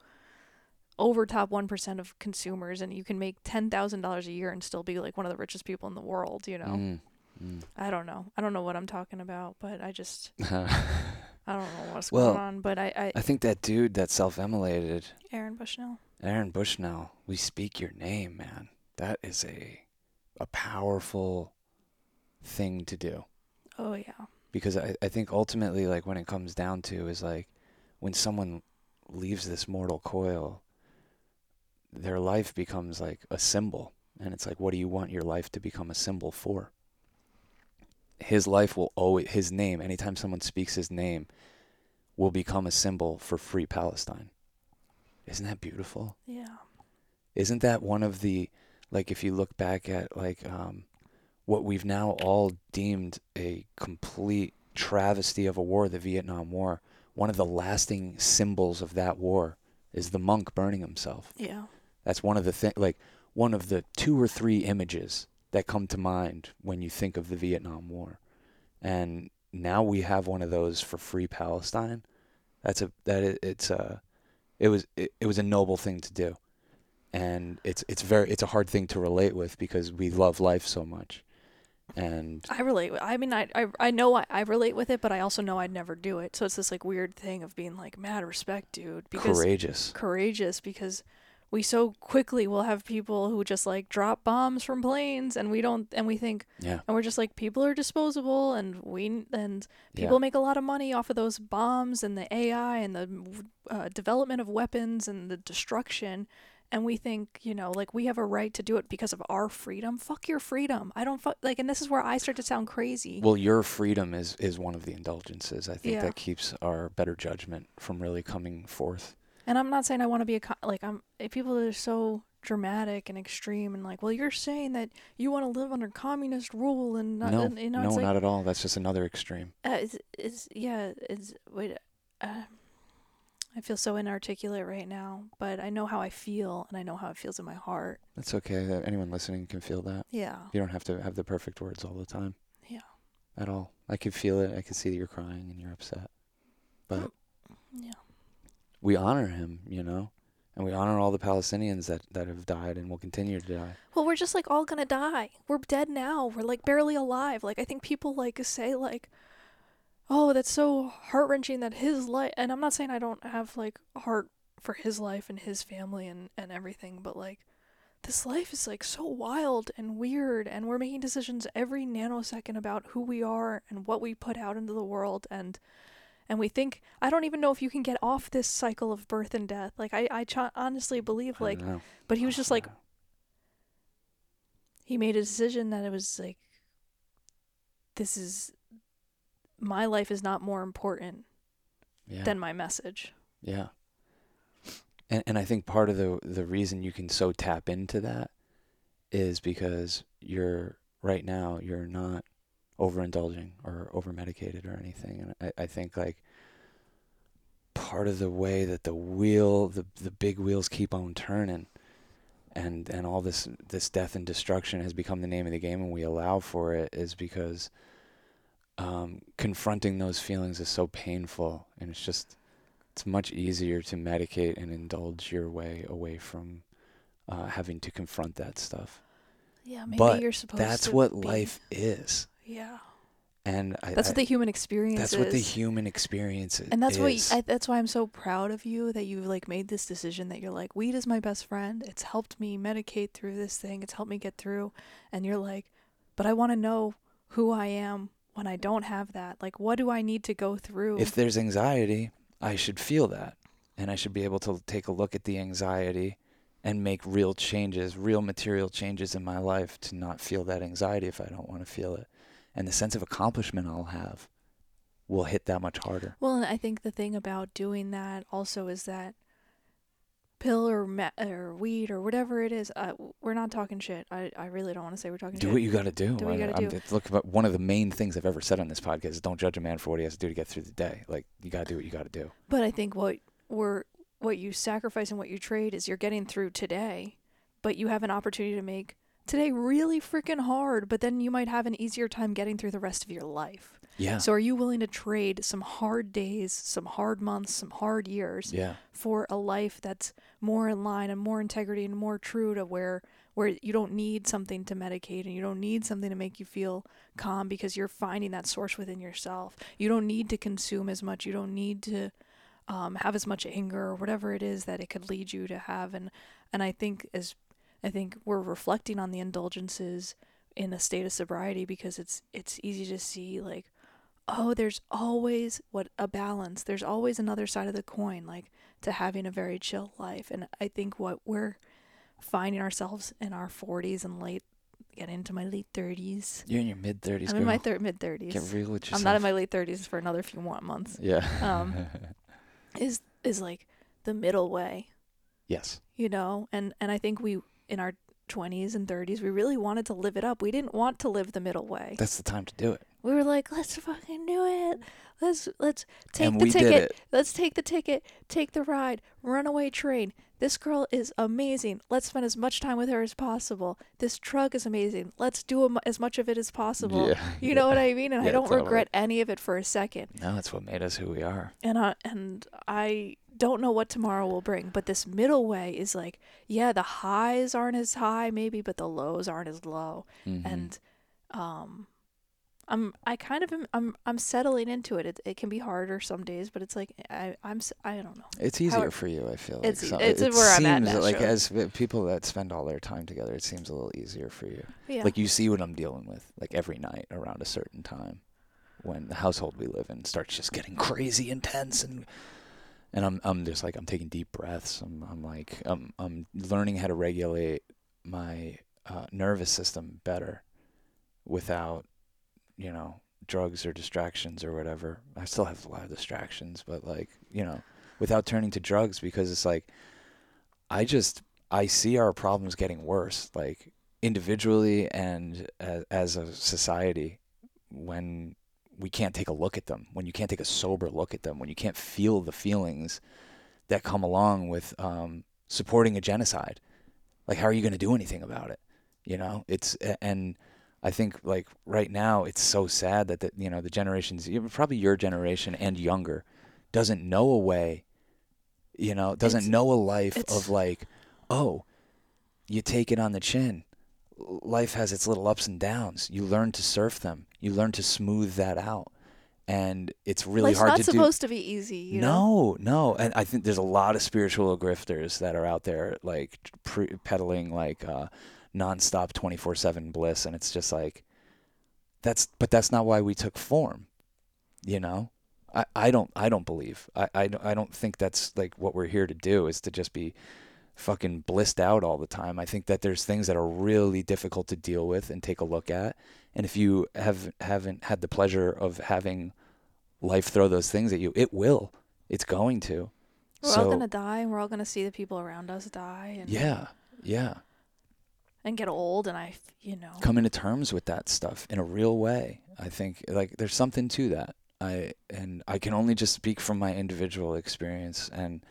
over top one percent of consumers, and you can make ten thousand dollars a year and still be like one of the richest people in the world. You know, Mm, mm. I don't know. I don't know what I'm talking about, but I just I don't know what's Well, going on. But I, I I think that dude that self-immolated, Aaron Bushnell. Aaron Bushnell, we speak your name, man. That is a a powerful thing to do. Oh yeah. because I, I think ultimately like when it comes down to is like when someone leaves this mortal coil their life becomes like a symbol. And it's like what do you want your life to become a symbol for? His life will always his name anytime someone speaks his name will become a symbol for free palestine. Isn't that beautiful? Yeah. isn't that one of the like if you look back at like um what we've now all deemed a complete travesty of a war the Vietnam War one of the lasting symbols of that war is the monk burning himself. Yeah. That's one of the thing like one of the two or three images that come to mind when you think of the Vietnam War and now we have one of those for free Palestine that's a that it, it's a it was it, it was a noble thing to do and it's it's very it's a hard thing to relate with because we love life so much and I relate. with- I mean, I I, I know I, I relate with it, but I also know I'd never do it. So it's this like weird thing of being like mad respect, dude. Because courageous courageous because we so quickly will have people who just like drop bombs from planes and we don't and we think yeah. and we're just like people are disposable and we and yeah. people make a lot of money off of those bombs and the AI and the uh, development of weapons and the destruction. And we think you know like we have a right to do it because of our freedom. Fuck your freedom. I don't fuck like and this is where i start to sound crazy. Well your freedom is is one of the indulgences i think Yeah. that keeps our better judgment from really coming forth and i'm not saying i want to be a co- like i'm if people are so dramatic and extreme and like well you're saying that you want to live under communist rule and not, no. and, you know no like not at all. That's just another extreme. Uh, it's, it's yeah it's wait uh, i feel so inarticulate right now but i know how i feel and i know how it feels in my heart. That's okay. Anyone listening can feel that. Yeah. You don't have to have the perfect words all the time. Yeah. at all. I can feel it. I can see that you're crying and you're upset. But yeah we honor him you know? And we honor all the palestinians that that have died and will continue to die. Well we're just like all gonna die. We're dead now. We're like barely alive. Like i think people like say like oh that's so heart-wrenching that his life and i'm not saying i don't have like heart for his life and his family and and everything but like this life is like so wild and weird and we're making decisions every nanosecond about who we are and what we put out into the world and and we think i don't even know if you can get off this cycle of birth and death like i i ch- honestly believe like but he was just like he made a decision that it was like this is my life is not more important yeah. than my message Yeah. And and I think part of the the reason you can so tap into that is because you're right now you're not overindulging or over medicated or anything. And I, I think like part of the way that the wheel the the big wheels keep on turning and and all this this death and destruction has become the name of the game and we allow for it is because um, confronting those feelings is so painful and it's just it's much easier to medicate and indulge your way away from uh, having to confront that stuff. yeah maybe But you're supposed to That's to what be- life is, yeah. And I, that's I- what the human experience that's is what the human experience i- and that's what is. y- I, that's why i'm so proud of you that you've like made this decision that you're like weed is my best friend. It's helped me medicate through this thing. It's helped me get through. And you're like but i want to know who i am when i don't have that. Like what do i need to go through? If there's anxiety, I should feel that, and I should be able to take a look at the anxiety and make real changes, real material changes in my life to not feel that anxiety if I don't want to feel it, and the sense of accomplishment I'll have will hit that much harder. Well, and I think the thing about doing that also is that pill or ma- or weed or whatever it is. Uh, we're not talking shit. I, I really don't want to say we're talking Do shit. what you got to do. Do what you gotta I'm- do. Look, one of the main things I've ever said on this podcast is don't judge a man for what he has to do to get through the day. Like you got to do what you got to do. But I think what we're what you sacrifice and what you trade is you're getting through today, but you have an opportunity to make today really freaking hard, but then you might have an easier time getting through the rest of your life. Yeah. So are you willing to trade some hard days, some hard months, some hard years yeah. for a life that's more in line and more integrity and more true to where where you don't need something to medicate and you don't need something to make you feel calm because you're finding that source within yourself. You don't need to consume as much. You don't need to um, have as much anger or whatever it is that it could lead you to have. And and I think as I think we're reflecting on the indulgences in a state of sobriety because it's it's easy to see like oh there's always what a balance there's always another side of the coin like to having a very chill life and i think what we're finding ourselves in our 40s and late get into my late 30s You're in your mid 30s. i'm in my thir- mid 30s Get real with yourself. i'm not in my late 30s for another few more months Yeah. um, is is like the middle way yes. you know and and i think we in our 20s and 30s we really wanted to live it up we didn't want to live the middle way That's the time to do it. We were like let's fucking do it. Let's let's take and the ticket. let's take the ticket. Take the ride. Runaway train. This girl is amazing. Let's spend as much time with her as possible. This truck is amazing. Let's do as much of it as possible. Yeah. you know what i mean? And i don't regret any of it for a second. No, that's what made us who we are. and I and I don't know what tomorrow will bring, but this middle way is like, yeah, the highs aren't as high maybe, but the lows aren't as low, Mhm. and um, I'm I kind of am I'm I'm settling into it. It it can be harder some days, but it's like I I'm I don't know. It's easier How- for you, I feel. It's like. So it's it where I'm at seems like as people that spend all their time together, it seems a little easier for you. Yeah. Like you see what I'm dealing with, like every night around a certain time, when the household we live in starts just getting crazy intense, and and I'm I'm just like I'm taking deep breaths. I'm I'm like I'm I'm learning how to regulate my uh, nervous system better, without, you know, drugs or distractions or whatever. I still have a lot of distractions, but like you know, without turning to drugs because it's like I just I see our problems getting worse, like individually and as, as a society, when we can't take a look at them, when you can't take a sober look at them, when you can't feel the feelings that come along with um, supporting a genocide. Like, how are you going to do anything about it? You know, it's and I think like right now it's so sad that the, you know the generations, probably your generation and younger, doesn't know a way. You know, doesn't It's- know a life of like, oh, you take it on the chin. Life has its little ups and downs. You learn to surf them. You learn to smooth that out, and it's really Life's hard not to do. supposed to be easy. You know? No, no, and I think there's a lot of spiritual grifters that are out there, like pre- peddling like uh, nonstop, twenty four seven bliss, and it's just like that's, but that's not why we took form, you know. I, I don't I don't believe I, I don't I don't think that's like what we're here to do is to just be fucking blissed out all the time. I think that there's things that are really difficult to deal with and take a look at. And if you have haven't had the pleasure of having life throw those things at you, it will. It's going to. We're so all gonna die, and we're all gonna see the people around us die, and yeah, yeah. And get old, and I, you know, Coming to terms with that stuff in a real way. I think like there's something to that. I and I can only just speak from my individual experience and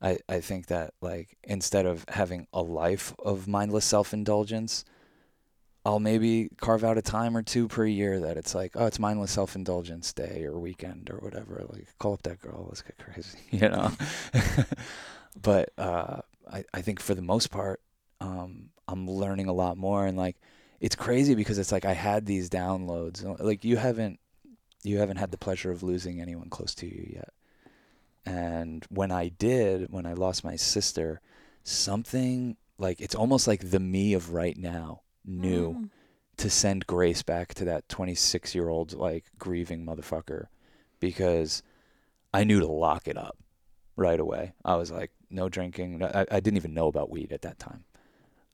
I, I think that like instead of having a life of mindless self-indulgence I'll maybe carve out a time or two per year that it's like oh it's mindless self-indulgence day or weekend or whatever like call up that girl let's get crazy you know but uh I, I think for the most part um I'm learning a lot more and like it's crazy because it's like I had these downloads like you haven't you haven't had the pleasure of losing anyone close to you yet and when I did, when I lost my sister, something like it's almost like the me of right now knew Mm. to send grace back to that 26 year old like grieving motherfucker because I knew to lock it up right away. I was like, no drinking. I, I didn't even know about weed at that time.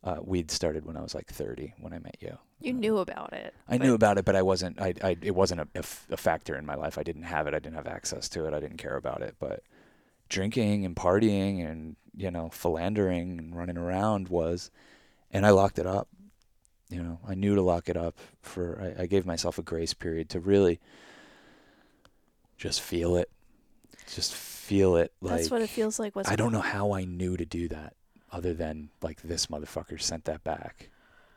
Uh, weed started when I was like 30 when I met you. You Uh, knew about it. I knew about it, but I wasn't. I, I it wasn't a, a f- a factor in my life. I didn't have it. I didn't have access to it. I didn't care about it. But drinking and partying and you know philandering and running around was, and I locked it up. You know, I knew to lock it up. For I, I gave myself a grace period to really just feel it, just feel it. Like That's what it feels like. I don't know how I knew to do that, other than like this motherfucker sent that back.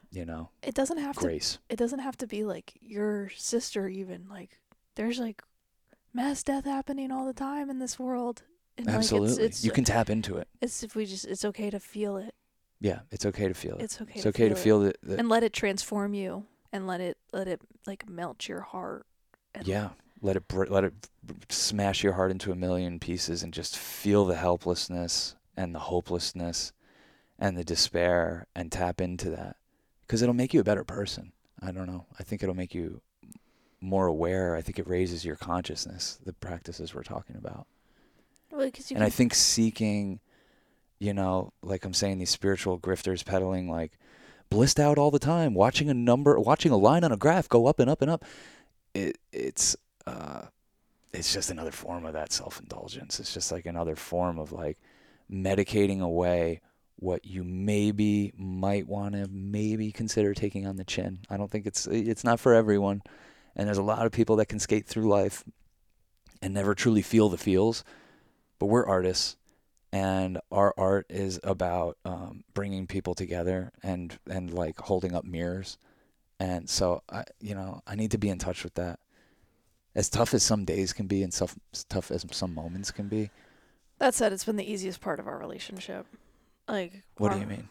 You know, It doesn't have to. grace. It doesn't have to be like your sister. Even like there's like mass death happening all the time in this world. And Absolutely, Like it's, it's you can tap into it. It's if we just. It's okay to feel it. Yeah, it's okay to feel it. It's okay. It's to okay feel to it. feel that. that and let it transform you and let it let it like melt your heart. And yeah, let it br- let it b- smash your heart into a million pieces and just feel the helplessness and the hopelessness and the despair and tap into that because it'll make you a better person. I don't know. I think it'll make you more aware. I think it raises your consciousness. The practices we're talking about. Well, 'cause you and I think seeking, you know, like I'm saying, these spiritual grifters peddling like blissed out all the time, watching a number, watching a line on a graph go up and up and up. It it's uh, it's just another form of that self indulgence. It's just like another form of like medicating away what you maybe might want to maybe consider taking on the chin. I don't think it's it's not for everyone, and there's a lot of people that can skate through life and never truly feel the feels but we're artists and our art is about um, bringing people together and and like holding up mirrors and so I you know I need to be in touch with that as tough as some days can be and tough as tough as some moments can be that said, it's been the easiest part of our relationship. Like what do our- you mean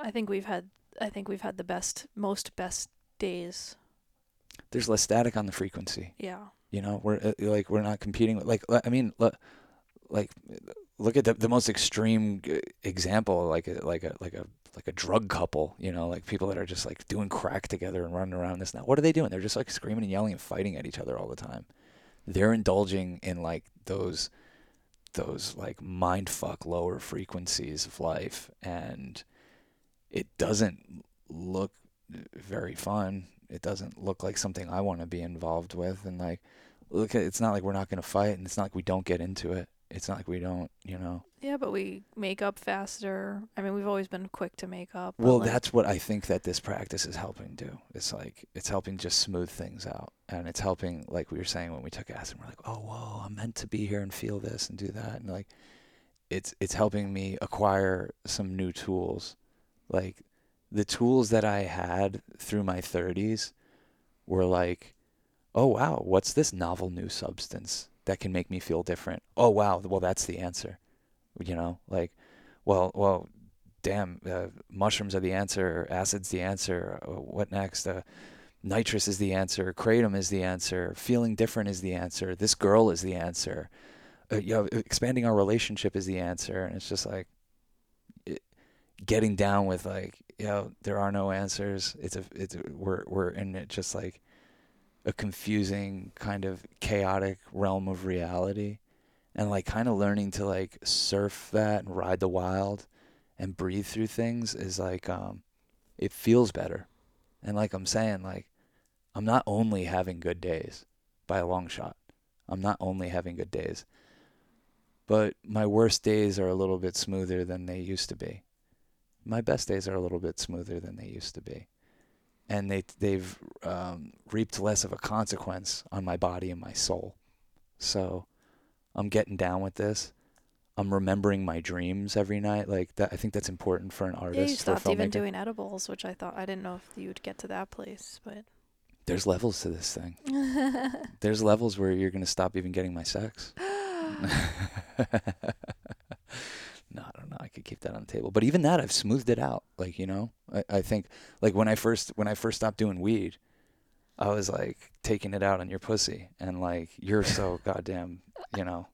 I think we've had. I think we've had the best, most best days. there's less static on the frequency Yeah. you know we're uh, like we're not competing with like i mean look like look at the, the most extreme uh, example like a, like a like a like a drug couple you know like people that are just like doing crack together and running around this now what are they doing they're just like screaming and yelling and fighting at each other all the time they're indulging in like those those like mind fuck lower frequencies of life and it doesn't look very fun. It doesn't look like something i want to be involved with and like look it's not like we're not going to fight and it's not like we don't get into it. It's not like we don't you know Yeah, but we make up faster. I mean, we've always been quick to make up. well like, that's what i think that this practice is helping do. It's like it's helping just smooth things out. And it's helping like we were saying when we took acid we're like oh whoa i'm meant to be here and feel this and do that. And like it's it's helping me acquire some new tools. Like the tools that i had through my 30s were like oh wow what's this novel new substance that can make me feel different? Oh wow well that's the answer you know like well well damn uh, mushrooms are the answer acid's the answer uh, what next? Uh, nitrous is the answer kratom is the answer feeling different is the answer this girl is the answer uh, you know expanding our relationship is the answer. And it's just like it, getting down with like you know there are no answers. It's a it's a, we're we're in it just like a confusing kind of chaotic realm of reality and like kind of learning to like surf that and ride the wild and breathe through things is like um it feels better. And like i'm saying like i'm not only having good days by a long shot. I'm not only having good days but my worst days are a little bit smoother than they used to be. My best days are a little bit smoother than they used to be. And they they've um, reaped less of a consequence on my body and my soul. So i'm getting down with this. I'm remembering my dreams every night. Like that i think that's important for an artist. Yeah, you artist for a stopped even doing edibles, which I thought I didn't know if you'd get to that place, but. there's levels to this thing. There's levels where you're going to stop even getting my sex. No i don't know. I could keep that on the table. But even that i've smoothed it out like you know? I, I think like when i first when i first stopped doing weed i was like taking it out on your pussy and like you're so goddamn you know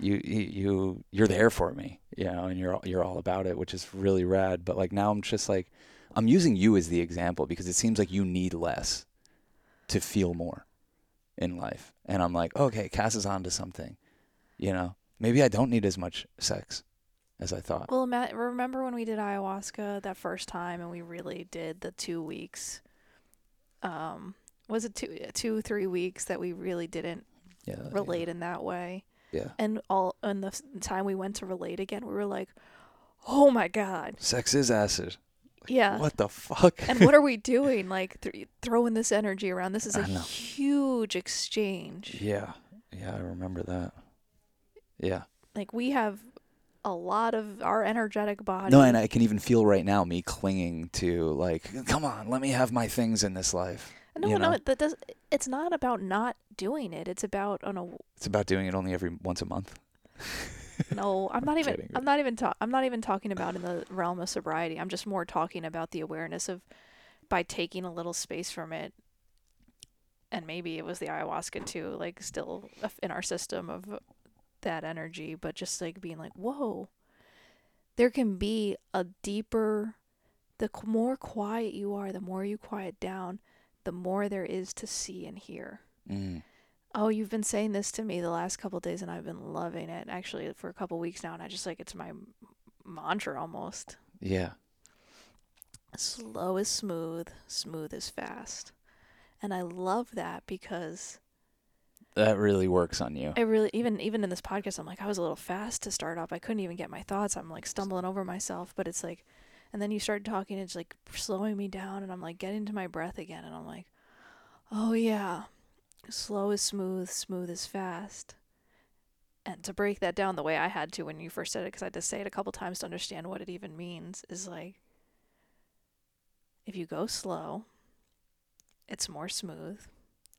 you you you- you're there for me you know and you're all- you're all about it which is really rad. But like now i'm just like i'm using you as the example because it seems like you need less to feel more in life. And i'm like okay cass is onto something you know? Maybe i don't need as much sex as i thought. Well, Matt, remember when we did ayahuasca that first time and we really did the two weeks? Um, was it two, two, three weeks that we really didn't yeah relate in that way? Yeah. And all and the time we went to relate again, we were like, "Oh my god, Sex is acid. yeah." What the fuck? and what are we doing? Like th- throwing this energy around. This is a huge exchange. yeah. Yeah, I remember that. Yeah. Like we have a lot of our energetic body. No, and I can even feel right now me clinging to like, come on, let me have my things in this life. no, you no, know? that does. It's not about not doing it. It's about oh no, It's about doing it only every once a month. no. I'm not I'm even. kidding. I'm not even. Ta- I'm not even talking about in the realm of sobriety. I'm just more talking about the awareness of by taking a little space from it. And maybe it was the ayahuasca too, like still uh, in our system of that energy, but just like being like, whoa, there can be a deeper, the more quiet you are, the more you quiet down, the more there is to see and hear. Mm. Oh, you've been saying this to me the last couple of days, and I've been loving it actually for a couple weeks now, and I just like it's my mantra almost. Yeah. Slow is smooth, smooth is fast. And I love that because That really works on you. I really even even in this podcast I'm like I was a little fast to start off. I couldn't even get my thoughts. I'm like stumbling over myself, but it's like and then you start talking it's like slowing me down and I'm like getting to my breath again and I'm like oh yeah. Slow is smooth, smooth is fast. And to break that down the way I had to when you first said it cuz I had to say it a couple times to understand what it even means is like if you go slow, it's more smooth.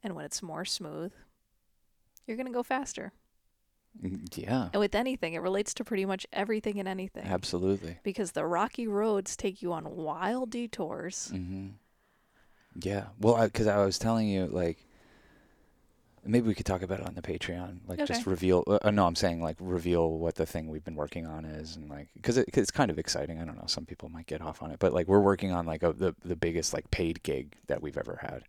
And when it's more smooth, you're going to go faster. Mm, Yeah. And with anything, it relates to pretty much everything and anything. Absolutely. Because the rocky roads take you on wild detours. Mm-hmm. Yeah. Well, because I, was telling you, like, maybe we could talk about it on the Patreon. Like, just reveal. Uh, no, I'm saying like reveal what the thing we've been working on is, and like, because it, it's kind of exciting. I don't know. Some people might get off on it, but like, we're working on like a, the the biggest like paid gig that we've ever had,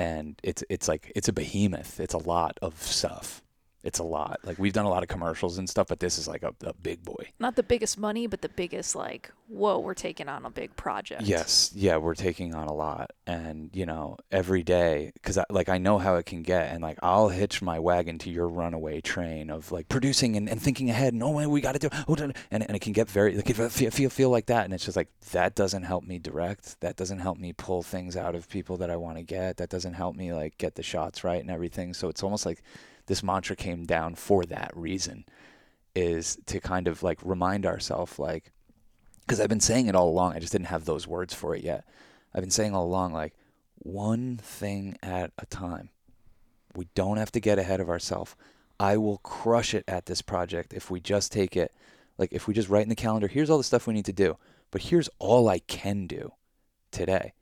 and it's it's like it's a behemoth. It's a lot of stuff. It's a lot. Like we've done a lot of commercials and stuff, but this is like a, a big boy. Not the biggest money, but the biggest, like, whoa, we're taking on a big project. Yes, yeah, we're taking on a lot, and you know, every day, because I, like I know how it can get, and like I'll hitch my wagon to your runaway train of like producing and, and thinking ahead, and oh, man, we got to do, oh, and and it can get very, like, feel, feel feel like that, and it's just like that doesn't help me direct, that doesn't help me pull things out of people that I want to get, that doesn't help me like get the shots right and everything. So it's almost like this mantra came down for that reason, is to kind of like remind ourselves like because I've been saying it all along. I just didn't have those words for it yet. I've been saying all along, like, one thing at a time. We don't have to get ahead of ourselves. I will crush it at this project if we just take it, like, if we just write in the calendar, here's all the stuff we need to do, but here's all I can do today.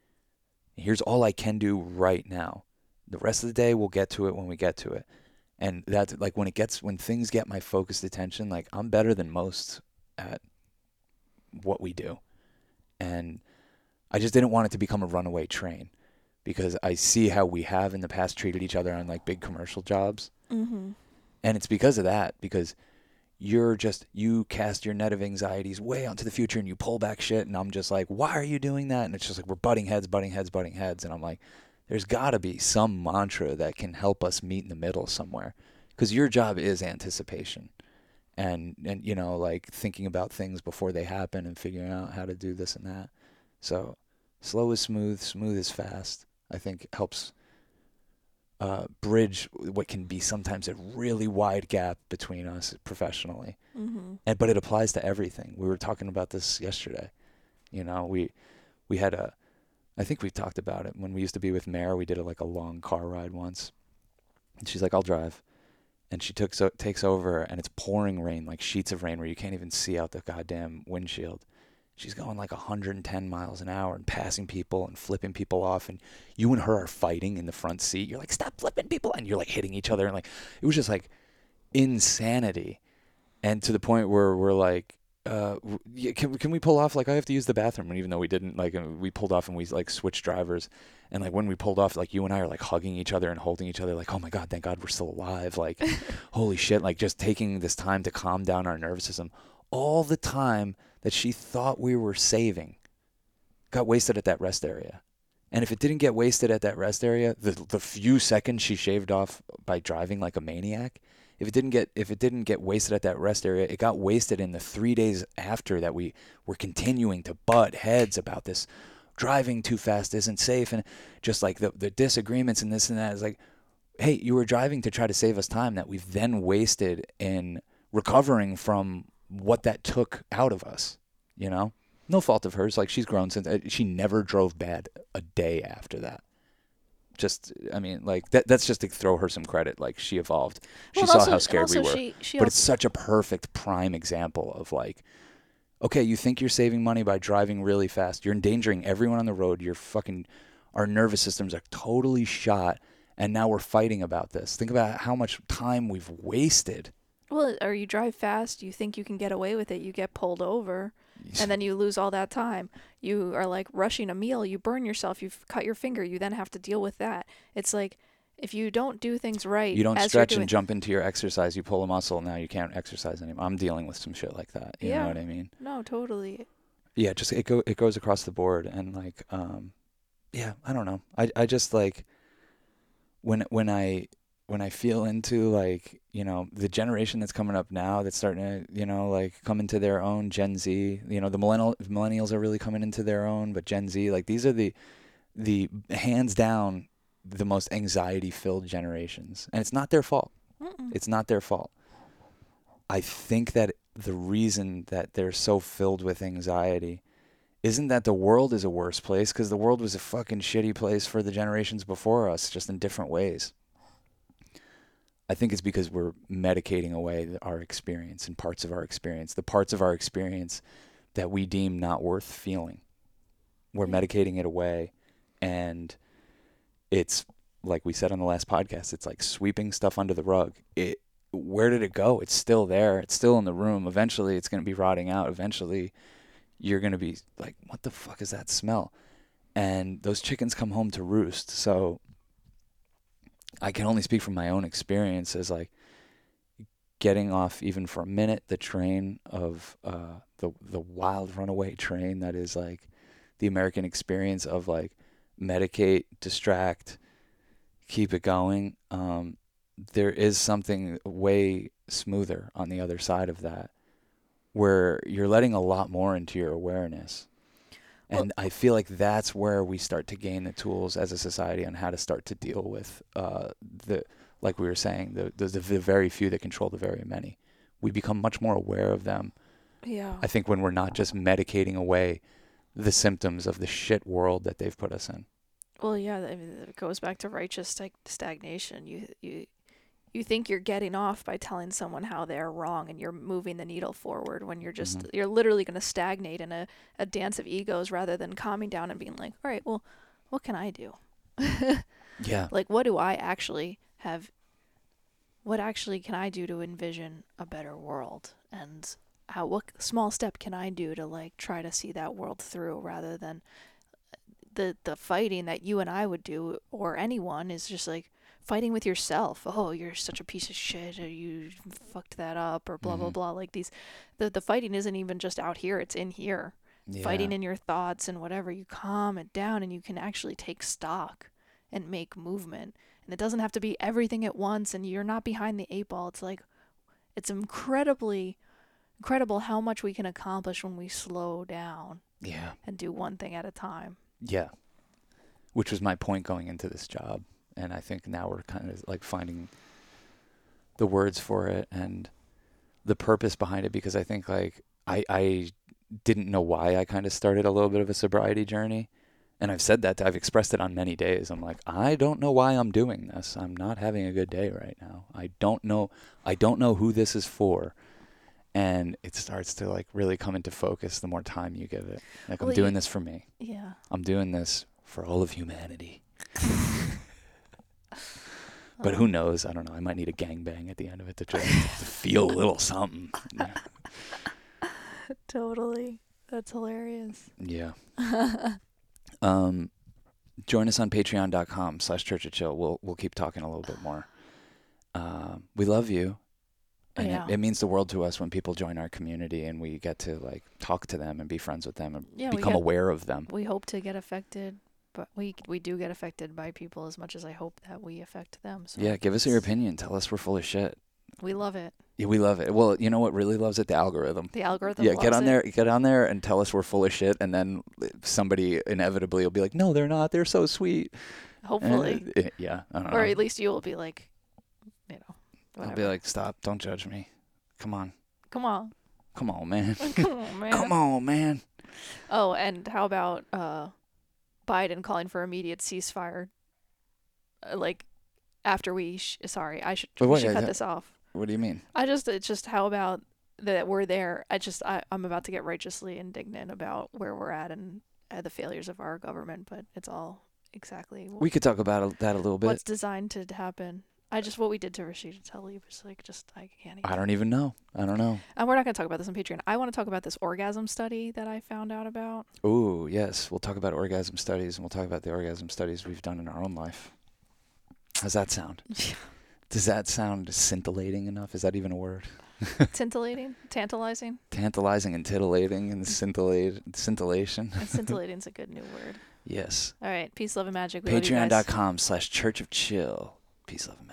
Here's all I can do right now. The rest of the day, we'll get to it when we get to it. And that's like when it gets, when things get my focused attention, like, I'm better than most at what we do. And I just didn't want it to become a runaway train because I see how we have in the past treated each other on like big commercial jobs. Mm-hmm. And it's because of that, because you're just, you cast your net of anxieties way onto the future and you pull back shit. And I'm just like, why are you doing that? And it's just like, we're butting heads, butting heads, butting heads. And I'm like, there's got to be some mantra that can help us meet in the middle somewhere. Because your job is anticipation and and you know like thinking about things before they happen and figuring out how to do this and that so slow is smooth smooth is fast i think helps uh, bridge what can be sometimes a really wide gap between us professionally Mm-hmm. and but it applies to everything we were talking about this yesterday you know we we had a i think we talked about it. When we used to be with Mare. we did a, like a long car ride once. And she's like i'll drive. And she took so, takes over and it's pouring rain like sheets of rain where you can't even see out the goddamn windshield. She's going like 110 miles an hour and passing people and flipping people off and you and her are fighting in the front seat. You're like stop flipping people and you're like hitting each other and like it was just like insanity. And to the point where we're like uh, yeah, can, can we pull off like i have to use the bathroom and even though we didn't like uh, we pulled off and we like switched drivers. And like when we pulled off like you and i are like hugging each other and holding each other like oh my god thank god we're still alive like holy shit like just taking this time to calm down our nervous system. All the time that she thought we were saving got wasted at that rest area. And if it didn't get wasted at that rest area the, the few seconds she shaved off by driving like a maniac if it didn't get if it didn't get wasted at that rest area, it got wasted in the three days after that we were continuing to butt heads about this. Driving too fast isn't safe and just like the the disagreements and this and that is like hey you were driving to try to save us time that we've then wasted in recovering from what that took out of us you know? No fault of hers. Like she's grown since uh, she never drove bad a day after that just i mean like that that's just to throw her some credit like she evolved. She Well, saw also- how scared we were. She, she but also, it's such a perfect prime example of like okay you think you're saving money by driving really fast. You're endangering everyone on the road. You're fucking our nervous systems are totally shot and now we're fighting about this. Think about how much time we've wasted. Well, or you drive fast, you think you can get away with it, you get pulled over, and then you lose all that time. You are like rushing a meal, you burn yourself, you've cut your finger, you then have to deal with that. It's like if you don't do things right, you don't stretch doing, and jump into your exercise. You pull a muscle. Now you can't exercise anymore. I'm dealing with some shit like that. You Yeah. know what i mean? No, totally. yeah just it go it goes across the board. And like um yeah i don't know. I i just like when when i when i feel into like you know the generation that's coming up now that's starting to you know like come into their own gen z you know the millennial millennials are really coming into their own but gen z like these are the the hands down the most anxiety filled generations and it's not their fault Mm-mm. it's not their fault. I think that the reason that they're so filled with anxiety isn't that the world is a worse place because the world was a fucking shitty place for the generations before us, just in different ways. I think it's because we're medicating away our experience and parts of our experience, the parts of our experience that we deem not worth feeling. We're mm-hmm. medicating it away, and it's like we said on the last podcast, it's like sweeping stuff under the rug. It where did it go? It's still there. It's still in the room. Eventually it's going to be rotting out. Eventually you're going to be like, "What the fuck is that smell?" And those chickens come home to roost. So I can only speak from my own experience as like getting off even for a minute the train of uh, the the wild runaway train that is like the American experience of like medicate, distract, keep it going. Um, there is something way smoother on the other side of that, where you're letting a lot more into your awareness. And I feel like that's where we start to gain the tools as a society on how to start to deal with uh, the, like we were saying, the, the the very few that control the very many. We become much more aware of them. Yeah. I think when we're not just medicating away the symptoms of the shit world that they've put us in. Well, yeah, I mean, it goes back to righteous stag- stagnation. You you you think you're getting off by telling someone how they're wrong and you're moving the needle forward when you're just Mhm. you're literally going to stagnate in a, a dance of egos rather than calming down and being like, "All right, well, what can I do?" Yeah. like what do I actually have what actually can I do to envision a better world and how what small step can I do to like try to see that world through rather than the the fighting that you and I would do or anyone is just like fighting with yourself. Oh, you're such a piece of shit or you fucked that up or blah blah Mhm. blah like these the the fighting isn't even just out here, it's in here. Fighting in your thoughts and whatever you calm it down and you can actually take stock and make movement. And it doesn't have to be everything at once and you're not behind the eight ball. It's like it's incredibly incredible how much we can accomplish when we slow down Yeah. and do one thing at a time. Yeah. Which was my point going into this job. And I think now we're kind of like finding the words for it and the purpose behind it because I think like I I didn't know why I kind of started a little bit of a sobriety journey. And I've said that I've expressed it on many days. I'm like, I don't know why I'm doing this. I'm not having a good day right now. I don't know I don't know who this is for. And it starts to like really come into focus the more time you give it. Like Well, I'm doing you- this for me. Yeah. I'm doing this for all of humanity. But who knows? I don't know. I might need a gangbang at the end of it to just to feel a little something. Yeah. Totally. That's hilarious. Yeah. Um, join us on patreon.com slash church of chill. We'll, we'll keep talking a little bit more. Um, we love you. And Yeah. it, it means the world to us when people join our community and we get to like talk to them and be friends with them and Yeah, become get- aware of them. we hope to get affected, but we we do get affected by people as much as I hope that we affect them. So Yeah, give us your opinion. Tell us we're full of shit. We love it. Yeah, we love it. Well, you know what really loves it? The algorithm. The algorithm. yeah, loves get on it. there, get on there, and tell us we're full of shit, and then somebody inevitably will be like, "No, they're not. They're so sweet." Hopefully, uh, yeah, I don't know. or at least you will be like, you know, I'll be like, "Stop! Don't judge me. Come on, come on, come on, man. come on, man. Come on, man." Oh, and how about uh, Biden calling for immediate ceasefire? Uh, like after we, sh- sorry, I should, But we should I- cut this off. What do you mean? I just, it's just how about that we're there. I just, I, I'm about to get righteously indignant about where we're at and uh, the failures of our government, but it's all exactly We could talk about that a little bit. what's designed to happen. I just what we did to Rashida Tlaib was like just I can't. Even. I don't even know. I don't know. And we're not going to talk about this on Patreon. I want to talk about this orgasm study that I found out about. Ooh, yes. We'll talk about orgasm studies, and we'll talk about the orgasm studies we've done in our own life. How's that sound? Does that sound scintillating enough? Is that even a word? Scintillating, tantalizing. Tantalizing and titillating and scintillate, scintillation. And scintillating's a good new word. yes. All right, peace, love, and magic. We love you. Patreon.com slash Church of Chill. Peace, love, and